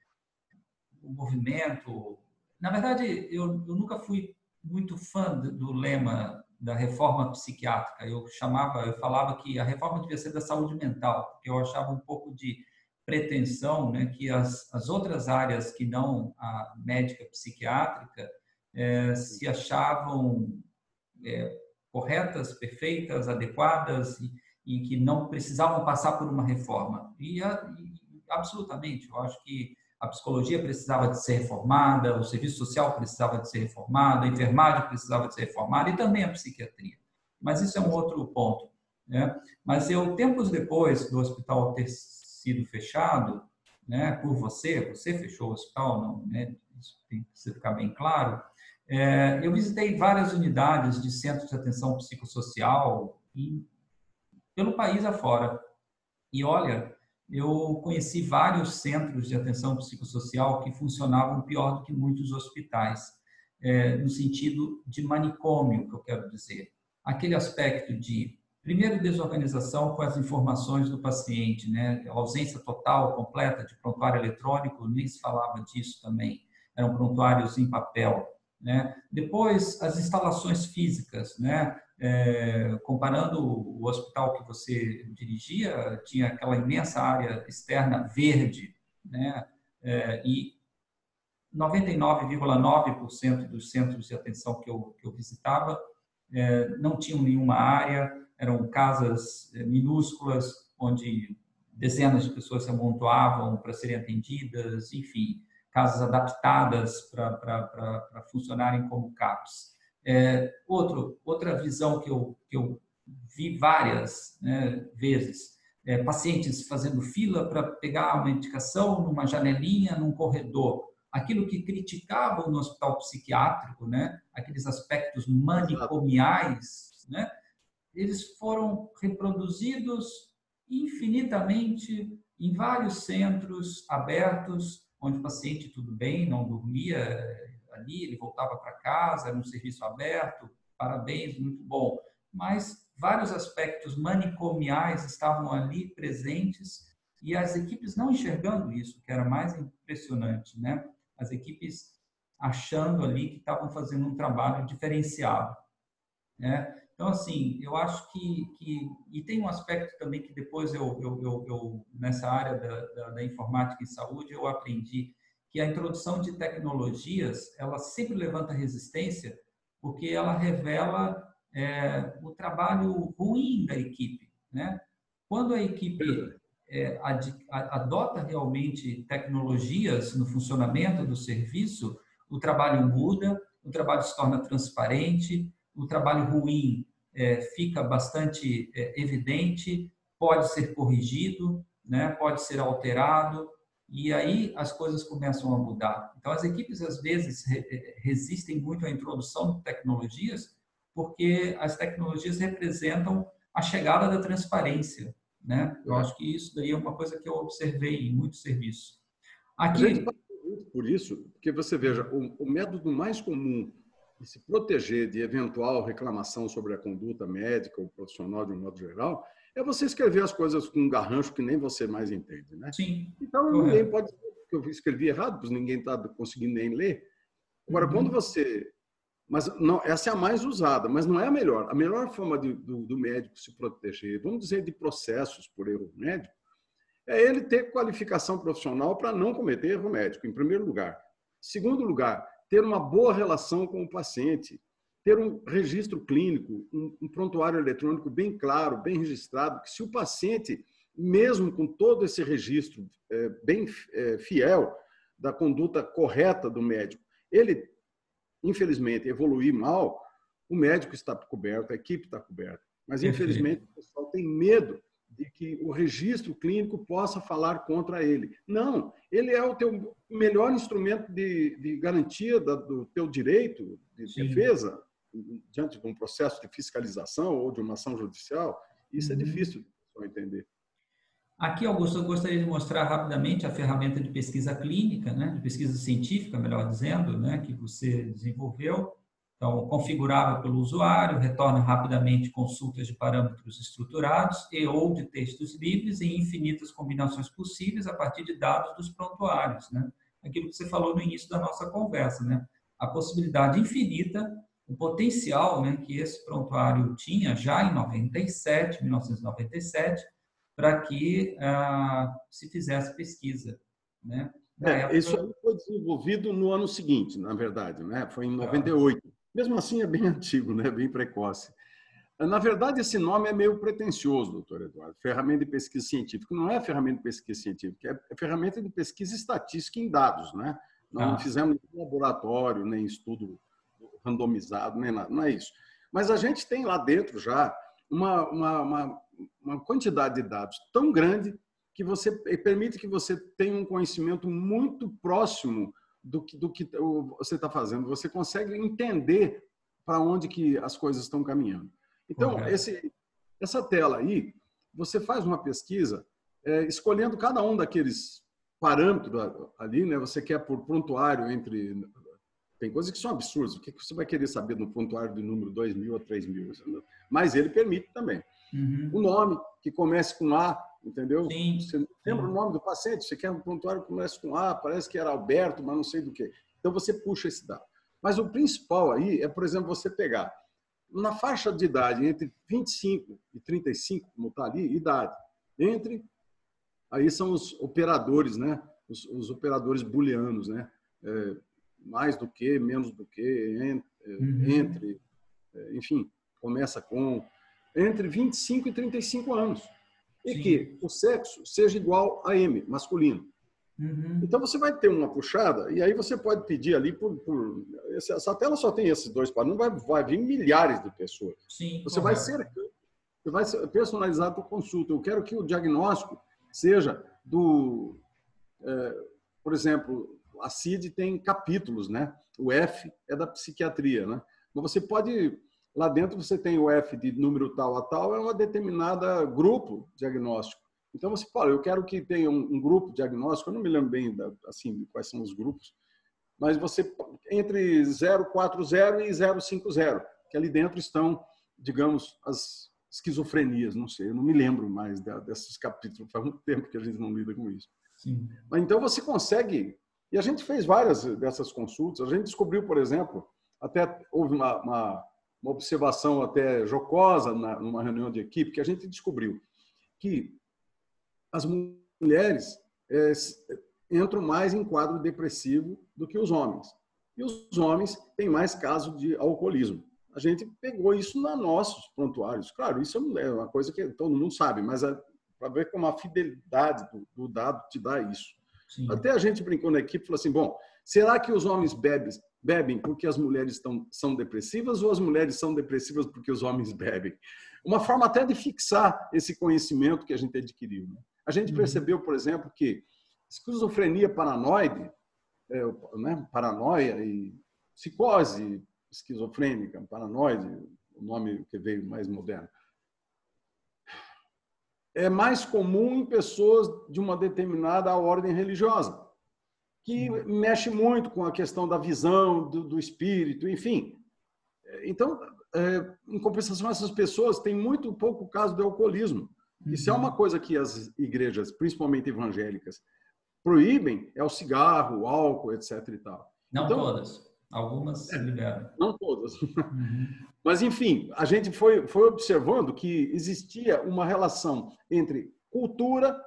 Speaker 1: o movimento, na verdade, eu, eu nunca fui muito fã do lema da reforma psiquiátrica. Eu chamava, eu falava que a reforma devia ser da saúde mental, porque eu achava um pouco de pretensão, né, que as, as outras áreas que não a médica psiquiátrica é, se achavam é, corretas, perfeitas, adequadas e, e, que não precisavam passar por uma reforma. E, e, absolutamente, eu acho que a psicologia precisava de ser reformada, o serviço social precisava de ser reformado, a enfermagem precisava de ser reformada e também a psiquiatria. Mas isso é um outro ponto. Né? Mas eu, tempos depois do hospital ter sido fechado, né, por você, você fechou o hospital, não, né? Isso tem que ficar bem claro. É, eu visitei várias unidades de centros de atenção psicossocial em, pelo país afora. E olha, eu conheci vários centros de atenção psicossocial que funcionavam pior do que muitos hospitais, é, no sentido de manicômio, que eu quero dizer. Aquele aspecto de, primeiro, desorganização com as informações do paciente, né? A ausência total, completa de prontuário eletrônico, nem se falava disso também. Eram prontuários em papel. Né? Depois, as instalações físicas, né? É, comparando o hospital que você dirigia, tinha aquela imensa área externa verde, né? É, e 99,9% dos centros de atenção que eu, que eu visitava é, não tinham nenhuma área, eram casas é, minúsculas, onde dezenas de pessoas se amontoavam para serem atendidas, enfim, casas adaptadas para funcionarem como CAPs. É, outro, outra visão que eu, que eu vi várias né, vezes, é, pacientes fazendo fila para pegar uma medicação numa janelinha, num corredor. Aquilo que criticavam no hospital psiquiátrico, né, aqueles aspectos manicomiais, né, eles foram reproduzidos infinitamente em vários centros abertos onde o paciente tudo bem, não dormia ele voltava para casa, era um serviço aberto, parabéns, muito bom. Mas vários aspectos manicomiais estavam ali presentes e as equipes não enxergando isso, que era mais impressionante, né? As equipes achando ali que estavam fazendo um trabalho diferenciado, né? Então, assim, eu acho que, que e tem um aspecto também que depois eu, eu, eu, eu nessa área da, da, da, informática em saúde, eu aprendi que a introdução de tecnologias, ela sempre levanta resistência, porque ela revela é, o trabalho ruim da equipe, né? Quando a equipe é, ad, adota realmente tecnologias no funcionamento do serviço, o trabalho muda, o trabalho se torna transparente, o trabalho ruim é, fica bastante é, evidente, pode ser corrigido, né, pode ser alterado, e aí as coisas começam a mudar. Então, as equipes, às vezes, é, resistem muito à introdução de tecnologias, porque as tecnologias representam a chegada da transparência. Né? Eu acho que isso daí é uma coisa que eu observei em muitos serviços.
Speaker 2: Aqui... Por isso, porque você veja, o, o método mais comum e se proteger de eventual reclamação sobre a conduta médica ou profissional de um modo geral, é você escrever as coisas com um garrancho que nem você mais entende, né?
Speaker 1: Sim.
Speaker 2: Então correto. ninguém pode dizer que eu escrevi errado, pois ninguém está conseguindo nem ler. Agora, uhum. quando você, mas não, essa é a mais usada, mas não é a melhor. A melhor forma de, do, do médico se proteger, vamos dizer de processos por erro médico, é ele ter qualificação profissional para não cometer erro médico, em primeiro lugar. Segundo lugar, ter uma boa relação com o paciente, ter um registro clínico, um, um prontuário eletrônico bem claro, bem registrado, que se o paciente, mesmo com todo esse registro é, bem é, fiel da conduta correta do médico, ele, infelizmente, evoluir mal, o médico está coberto, a equipe está coberta. Mas, infelizmente, o pessoal tem medo de que o registro clínico possa falar contra ele. Não, ele é o teu melhor instrumento de, de garantia da, do teu direito de Sim. defesa diante de um processo de fiscalização ou de uma ação judicial. Isso é uhum. é difícil de entender.
Speaker 1: Aqui, Augusto, eu gostaria de mostrar rapidamente a ferramenta de pesquisa clínica, né, de pesquisa científica, melhor dizendo, né, que você desenvolveu. Então, configurável pelo usuário, retorna rapidamente consultas de parâmetros estruturados e ou de textos livres em infinitas combinações possíveis a partir de dados dos prontuários. Né? Aquilo que você falou no início da nossa conversa, né? a possibilidade infinita, o potencial né, que esse prontuário tinha já em 97, 1997, para que ah, se fizesse pesquisa. Né?
Speaker 2: É, época... Isso foi desenvolvido no ano seguinte, na verdade, né? foi em 98. Mesmo assim, é bem antigo, né? bem precoce. Na verdade, esse nome é meio pretencioso, doutor Eduardo. Ferramenta de pesquisa científica. Não é ferramenta de pesquisa científica, é ferramenta de pesquisa estatística em dados. Né? Não ah. fizemos laboratório, nem estudo randomizado, nem nada. Não é isso. Mas a gente tem lá dentro já uma, uma, uma, uma quantidade de dados tão grande que você permite que você tenha um conhecimento muito próximo do que, do que você está fazendo. Você consegue entender para onde que as coisas estão caminhando. Então, esse, essa tela aí, você faz uma pesquisa é, escolhendo cada um daqueles parâmetros ali, né? Você quer por prontuário entre tem coisas que são absurdas. O que você vai querer saber no prontuário de número 2 mil a 3 mil? Mas ele permite também. Uhum. O nome, que comece com A, entendeu? Sim. Você lembra Sim. o nome do paciente? Você quer um prontuário que comece com A, parece que era Alberto, mas não sei do que. Então você puxa esse dado. Mas o principal aí é, por exemplo, você pegar na faixa de idade entre 25 e 35, como está ali, idade, entre aí são os operadores, né? Os, os operadores booleanos, né? É, mais do que, menos do que, entre, uhum. entre é, enfim, começa com entre 25 e 35 anos. E Sim. que o sexo seja igual a M, masculino. Uhum. Então você vai ter uma puxada e aí você pode pedir ali por, por essa tela só tem esses dois para não vai, vai vir milhares de pessoas. Sim, você correto. vai ser você vai personalizar a tua consulta. Eu quero que o diagnóstico seja do, é, por exemplo, a CID tem capítulos, né? O F é da psiquiatria, né? Mas você pode Lá dentro você tem o F de número tal a tal, é uma determinada grupo diagnóstico. Então você fala, eu quero que tenha um, um grupo diagnóstico, eu não me lembro bem da, assim quais são os grupos, mas você entre 040 e 050, que ali dentro estão, digamos, as esquizofrenias, não sei, eu não me lembro mais desses capítulos, faz muito tempo que a gente não lida com isso. Sim. Então você consegue, e a gente fez várias dessas consultas, a gente descobriu, por exemplo, até houve uma, uma uma observação até jocosa na, numa reunião de equipe, que a gente descobriu que as mulheres é, entram mais em quadro depressivo do que os homens. E os homens têm mais casos de alcoolismo. A gente pegou isso nos nossos prontuários. Claro, isso é uma coisa que todo mundo sabe, mas é para ver como a fidelidade do, do, dado te dá isso. Sim. Até a gente brincou na equipe e falou assim: bom, será que os homens bebem, bebem porque as mulheres estão, são depressivas ou as mulheres são depressivas porque os homens bebem? Uma forma até de fixar esse conhecimento que a gente adquiriu. Né? A gente uhum. percebeu, por exemplo, que esquizofrenia paranoide, é, né, paranoia e psicose esquizofrênica, paranoide, o nome que veio mais moderno, é mais comum em pessoas de uma determinada ordem religiosa que mexe muito com a questão da visão, do, do espírito, enfim. Então, é, em compensação, essas pessoas têm muito pouco caso de alcoolismo. E se é uma coisa que as igrejas, principalmente evangélicas, proíbem, é o cigarro, o álcool, etc. E tal.
Speaker 1: Não então, todas. Algumas é, liberam.
Speaker 2: Não todas. Uhum. Mas, enfim, a gente foi, foi observando que existia uma relação entre cultura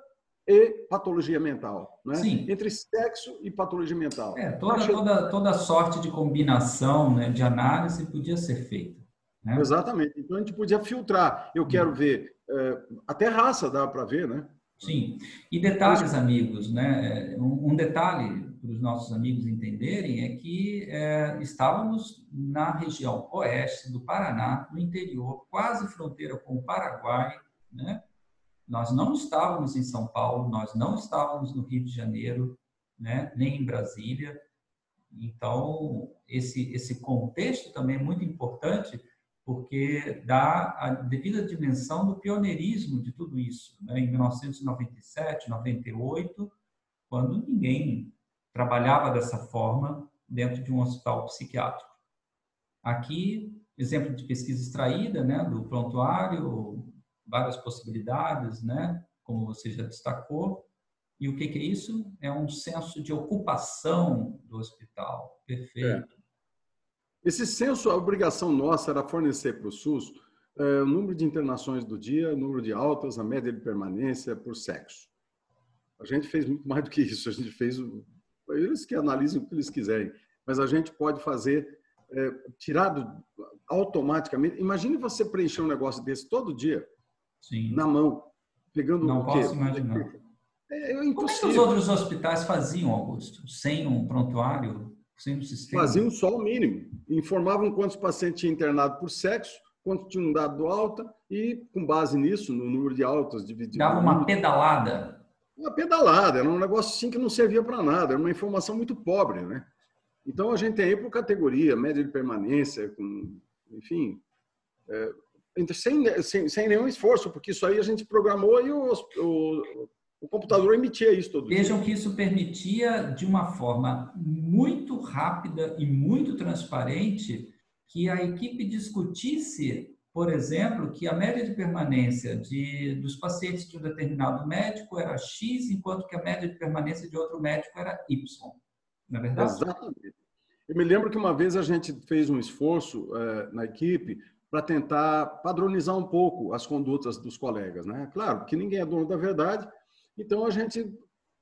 Speaker 2: e patologia mental, né? Sim. entre sexo e patologia mental.
Speaker 1: É, toda, toda, toda sorte de combinação né, de análise podia ser feita. Né?
Speaker 2: Exatamente. Então a gente podia filtrar. Eu quero ver, é, até raça dá para ver, né?
Speaker 1: Sim. E detalhes, amigos, né? Um, detalhe para os nossos amigos entenderem é que é, estávamos na região oeste do Paraná, no interior, quase fronteira com o Paraguai, né? Nós não estávamos em São Paulo, nós não estávamos no Rio de Janeiro, né? nem em Brasília. Então, esse, esse contexto também é muito importante, porque dá a devida dimensão do pioneirismo de tudo isso. Né? Em 1997, 98, quando ninguém trabalhava dessa forma dentro de um hospital psiquiátrico. Aqui, exemplo de pesquisa extraída né, do prontuário, várias possibilidades, né, como você já destacou. E o que, que é isso? É um senso de ocupação do hospital. Perfeito. É.
Speaker 2: Esse senso, a obrigação nossa era fornecer para o SUS é, o número de internações do dia, o número de altas, a média de permanência por sexo. A gente fez muito mais do que isso. A gente fez, eles que analisem o que eles quiserem, mas a gente pode fazer é, tirado automaticamente. Imagine você preencher um negócio desse todo dia, Sim. na mão, pegando
Speaker 1: Não posso imaginar. É, é Como é que os outros hospitais faziam, Augusto? Sem um prontuário, sem um sistema?
Speaker 2: Faziam só o mínimo. Informavam quantos pacientes tinham internado por sexo, quanto tinham dado alta e, com base nisso, no número de altas dividido...
Speaker 1: Dava uma pedalada.
Speaker 2: Uma pedalada. Era um negócio assim que não servia para nada. Era uma informação muito pobre, né? Então, a gente tem aí por categoria, média de permanência, com, enfim, é, sem, sem, sem, nenhum esforço, porque isso aí a gente programou e o, o, o computador emitia isso todo
Speaker 1: Vejam que isso permitia, de uma forma muito rápida e muito transparente, que a equipe discutisse, por exemplo, que a média de permanência de, dos pacientes de um determinado médico era X, enquanto que a média de permanência de outro médico era Y. Não é verdade?
Speaker 2: Exatamente. Eu me lembro que uma vez a gente fez um esforço é, na equipe para tentar padronizar um pouco as condutas dos colegas, né? Claro, que ninguém é dono da verdade, então a gente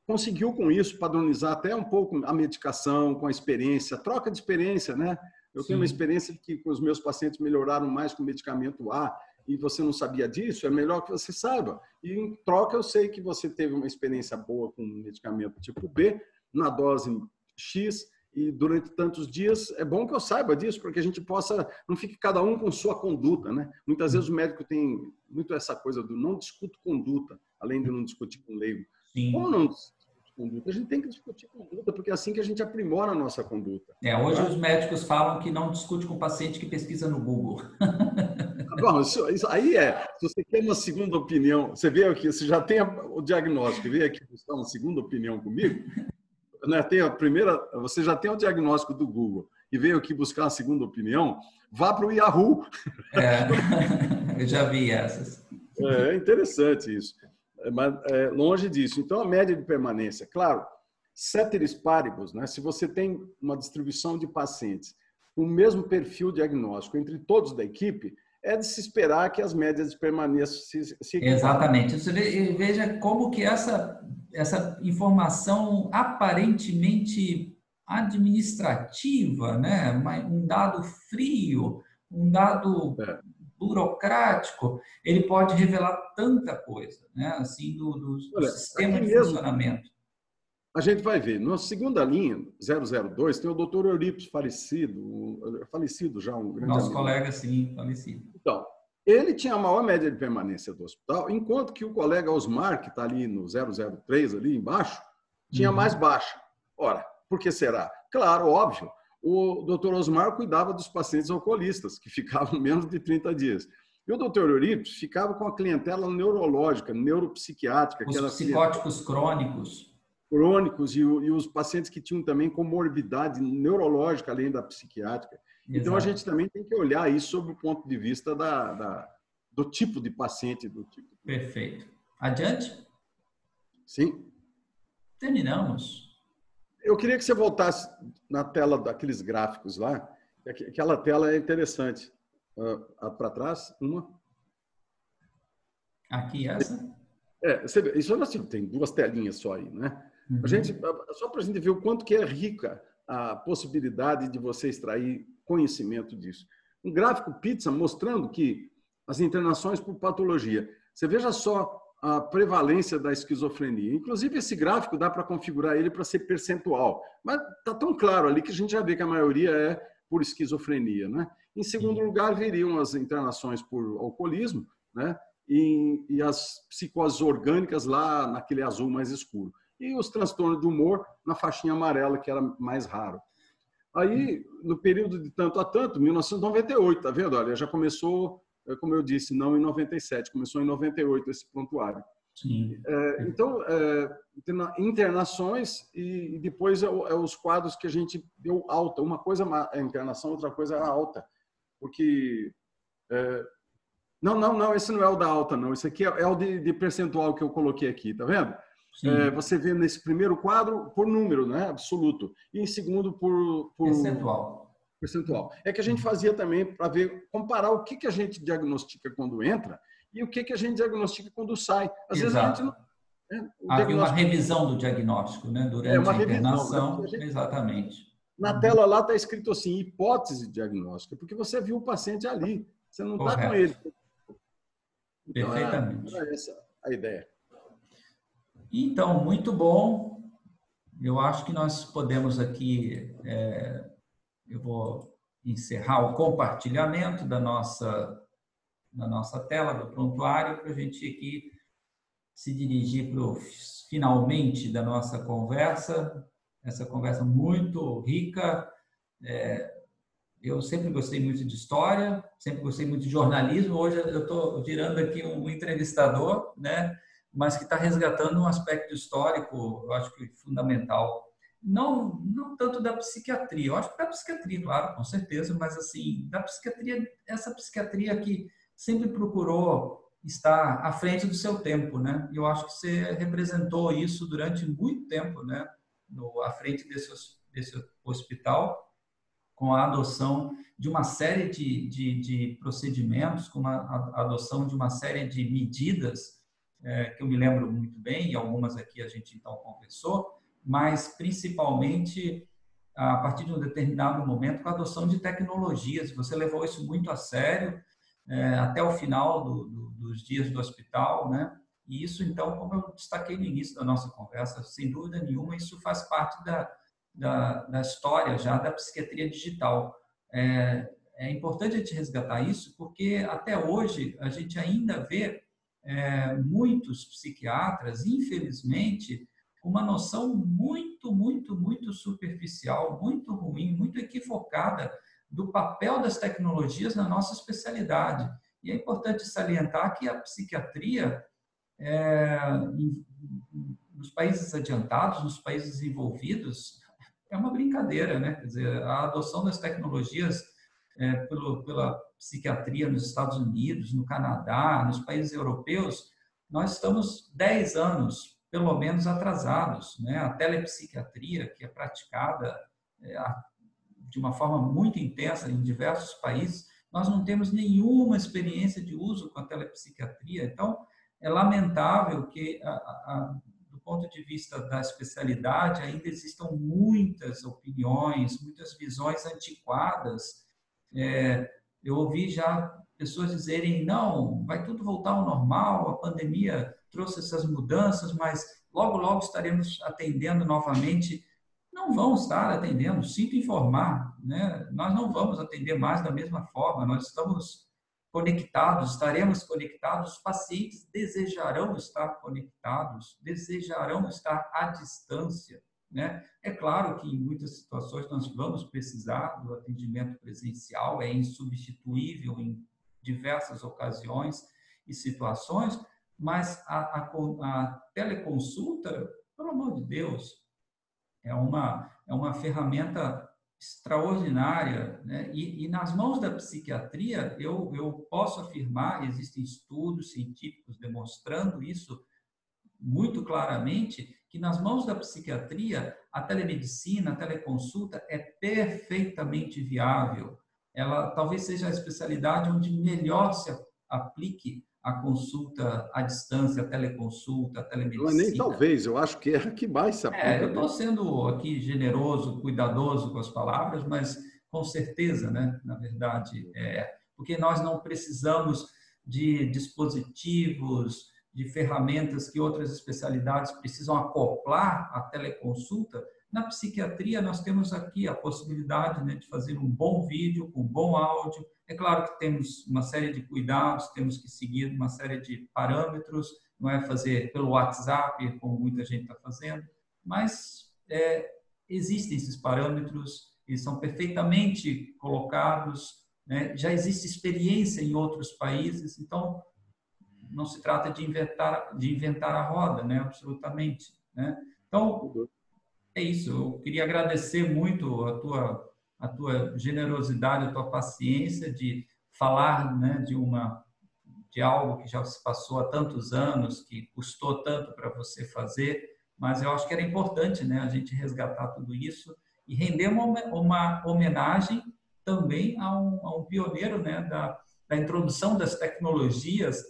Speaker 2: conseguiu com isso padronizar até um pouco a medicação, com a experiência, a troca de experiência, né? Eu Sim. tenho uma experiência que com os meus pacientes melhoraram mais com o medicamento A e você não sabia disso, é melhor que você saiba. E em troca eu sei que você teve uma experiência boa com medicamento tipo B, na dose X, e durante tantos dias, é bom que eu saiba disso, para que a gente possa, não fique cada um com sua conduta, né? Muitas vezes o médico tem muito essa coisa do não discuto conduta, além de não discutir com leigo. Sim. Como não conduta? A gente tem que discutir conduta, porque é assim que a gente aprimora a nossa conduta.
Speaker 1: É, hoje tá? os médicos falam que não discute com o paciente que pesquisa no Google.
Speaker 2: Bom, isso, isso, aí é, se você quer uma segunda opinião, você veio aqui, você já tem o diagnóstico, veio aqui buscar uma segunda opinião comigo, né, tem a primeira, você já tem o diagnóstico do Google e veio aqui buscar uma segunda opinião, vá para o Yahoo.
Speaker 1: É, eu já vi essas.
Speaker 2: É, é interessante isso. É, mas é, longe disso. Então, a média de permanência, claro, ceteris paribus, né? se você tem uma distribuição de pacientes com o mesmo perfil diagnóstico entre todos da equipe, é de se esperar que as médias de permanência se, se
Speaker 1: Exatamente. Você veja como que essa, essa informação aparentemente administrativa, né? um dado frio, um dado é. Burocrático, ele pode revelar tanta coisa, né? assim, do, do Olha, sistema de mesmo, funcionamento.
Speaker 2: A gente vai ver. Na segunda linha, 002, tem o doutor Eurípides falecido, falecido já, um grande
Speaker 1: Nosso amigo. colega, sim, falecido.
Speaker 2: Então, ele tinha a maior média de permanência do hospital, enquanto que o colega Osmar, que está ali no 003, ali embaixo, tinha uhum. mais baixa. Ora, por que será? Claro, óbvio, o doutor Osmar cuidava dos pacientes alcoolistas, que ficavam menos de 30 dias. E o doutor Eurípides ficava com a clientela neurológica, neuropsiquiátrica.
Speaker 1: Os psicóticos crônicos
Speaker 2: crônicos e, e, os pacientes que tinham também comorbidade neurológica além da psiquiátrica. Exato. Então a gente também tem que olhar isso sob o ponto de vista da, da do tipo de paciente, do tipo.
Speaker 1: Perfeito. Adiante?
Speaker 2: Sim.
Speaker 1: Terminamos.
Speaker 2: Eu queria que você voltasse na tela daqueles gráficos lá. Aquela tela é interessante. Uh, Para trás, uma.
Speaker 1: Aqui, essa?
Speaker 2: É, isso é assim, tem duas telinhas só aí, né? Uhum. A gente, só para a gente ver o quanto que é rica a possibilidade de você extrair conhecimento disso. Um gráfico pizza mostrando que as internações por patologia. Você veja só a prevalência da esquizofrenia. Inclusive, esse gráfico dá para configurar ele para ser percentual. Mas está tão claro ali que a gente já vê que a maioria é por esquizofrenia. Né? Em segundo lugar, viriam as internações por alcoolismo, né? e, e as psicoses orgânicas lá naquele azul mais escuro. E os transtornos do humor na faixinha amarela, que era mais raro. Aí, no período de tanto a tanto, 1998, tá vendo? Olha, já começou, como eu disse, não em 97, começou em 98 esse prontuário. É, então, é, internações e, depois é, é, os quadros que a gente deu alta. Uma coisa é a internação, outra coisa é a alta. Porque. É, não, não, não, esse não é o da alta, não. Esse aqui é, é o de, de, percentual que eu coloquei aqui, tá vendo? É, você vê nesse primeiro quadro por número, né? Absoluto. E em segundo por. por
Speaker 1: percentual.
Speaker 2: Percentual. É que a gente fazia também para ver, comparar o que, que a gente diagnostica quando entra e o que, que a gente diagnostica quando sai.
Speaker 1: Às Exato. vezes a gente não. Né? Havia uma revisão do diagnóstico, né? Durante é uma a internação. Revisão, né? gente... Exatamente.
Speaker 2: Na tela lá está escrito assim, hipótese diagnóstica, porque você viu o paciente ali, você não está com ele.
Speaker 1: Então, Perfeitamente.
Speaker 2: Era essa a ideia.
Speaker 1: Então, muito bom. Eu acho que nós podemos aqui, é, eu vou encerrar o compartilhamento da nossa na nossa tela do prontuário para a gente aqui se dirigir para o finalmente da nossa conversa, essa conversa muito rica. É, eu sempre gostei muito de história, sempre gostei muito de jornalismo. Hoje eu estou virando aqui um entrevistador, né? mas que está resgatando um aspecto histórico, eu acho que fundamental. Não, não tanto da psiquiatria, eu acho que da psiquiatria, claro, com certeza, mas assim, da psiquiatria, essa psiquiatria que sempre procurou estar à frente do seu tempo, né? Eu acho que você representou isso durante muito tempo, né? No, à frente desse, desse hospital, com a adoção de uma série de, de, de procedimentos, com a, adoção de uma série de medidas, é, que eu me lembro muito bem, e algumas aqui a gente então conversou, mas principalmente a partir de um determinado momento com a adoção de tecnologias. Você levou isso muito a sério, é, até o final do, do, dos dias do hospital, né? E isso, então, como eu destaquei no início da nossa conversa, sem dúvida nenhuma, isso faz parte da, da, da história já da psiquiatria digital. É, é importante a gente resgatar isso, porque até hoje a gente ainda vê é, muitos psiquiatras, infelizmente, uma noção muito, muito, muito superficial, muito ruim, muito equivocada do papel das tecnologias na nossa especialidade. E é importante salientar que a psiquiatria, é, nos países adiantados, nos países desenvolvidos, é uma brincadeira, né? Quer dizer, a adoção das tecnologias é, pelo, pela psiquiatria nos Estados Unidos, no Canadá, nos países europeus, nós estamos 10 anos, pelo menos, atrasados. Né? A telepsiquiatria, que é praticada é, de uma forma muito intensa em diversos países, nós não temos nenhuma experiência de uso com a telepsiquiatria. Então, é lamentável que, a, a, do ponto de vista da especialidade, ainda existam muitas opiniões, muitas visões antiquadas. É, eu ouvi já pessoas dizerem: não, vai tudo voltar ao normal, a pandemia trouxe essas mudanças, mas logo, logo estaremos atendendo novamente não vão estar atendendo, sinto informar, né? nós não vamos atender mais da mesma forma, nós estamos conectados, estaremos conectados, os pacientes desejarão estar conectados, desejarão estar à distância. Né? É claro que em muitas situações nós vamos precisar do atendimento presencial, é insubstituível em diversas ocasiões e situações, mas a, a, a teleconsulta, pelo amor de Deus, é uma, é uma ferramenta extraordinária. Né? E, e, nas mãos da psiquiatria, eu, eu posso afirmar, existem estudos científicos demonstrando isso muito claramente, que nas mãos da psiquiatria, a telemedicina, a teleconsulta é perfeitamente viável. Ela talvez seja a especialidade onde melhor se aplique a consulta à distância, a teleconsulta, a telemedicina.
Speaker 2: Não é nem talvez, eu acho que é a que mais se aplica.
Speaker 1: É, eu estou sendo aqui generoso, cuidadoso com as palavras, mas com certeza, né, na verdade, é, porque nós não precisamos de dispositivos, de ferramentas que outras especialidades precisam acoplar à teleconsulta. Na psiquiatria, nós temos aqui a possibilidade né, de fazer um bom vídeo, com um bom áudio, É claro que temos uma série de cuidados, temos que seguir uma série de parâmetros, não é fazer pelo WhatsApp, como muita gente está fazendo, mas é, existem esses parâmetros, eles são perfeitamente colocados, né? já existe experiência em outros países, então não se trata de inventar, de inventar a roda, né? absolutamente. Né? Então, é isso. Eu queria agradecer muito a tua, a tua generosidade, a tua paciência de falar né, de uma de algo que já se passou há tantos anos, que custou tanto para você fazer, mas eu acho que era importante né, a gente resgatar tudo isso e render uma, uma homenagem também a um, a um pioneiro né, da, da introdução das tecnologias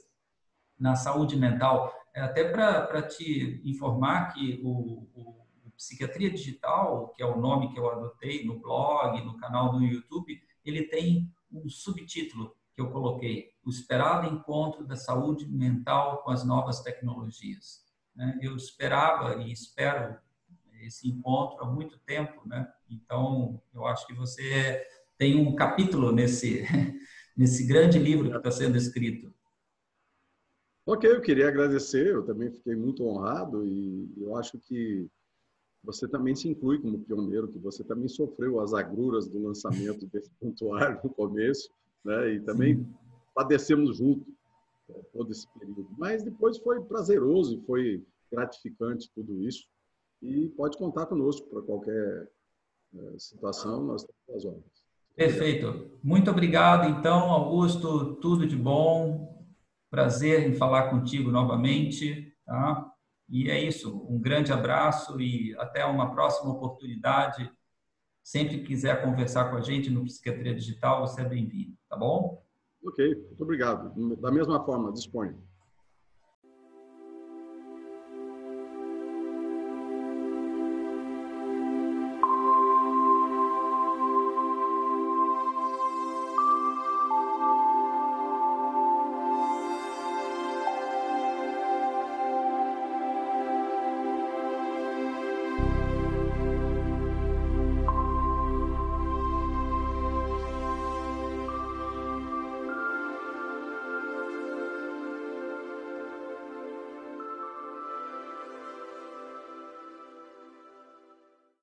Speaker 1: na saúde mental. É, até para te informar que o, o, o, Psiquiatria Digital, que é o nome que eu adotei no blog, no canal do YouTube, ele tem um subtítulo que eu coloquei, o esperado encontro da saúde mental com as novas tecnologias. Né? Eu esperava e espero esse encontro há muito tempo, né? Então, eu acho que você tem um capítulo nesse nesse grande livro que está sendo escrito.
Speaker 2: Ok, eu queria agradecer, eu também fiquei muito honrado e eu acho que você também se inclui como pioneiro, que você também sofreu as agruras do lançamento desse pontuário no começo, né? E também Sim. padecemos junto né, todo esse período. Mas depois foi prazeroso e foi gratificante tudo isso. E pode contar conosco para qualquer eh, situação, nós estamos às ordens.
Speaker 1: Perfeito. Muito obrigado, então, Augusto. Tudo de bom. Prazer em falar contigo novamente, tá? E é isso. Um grande abraço e até uma próxima oportunidade. Sempre quiser conversar com a gente no Psiquiatria Digital, você é bem-vindo, tá bom?
Speaker 2: Ok, muito obrigado. Da mesma forma, disponha.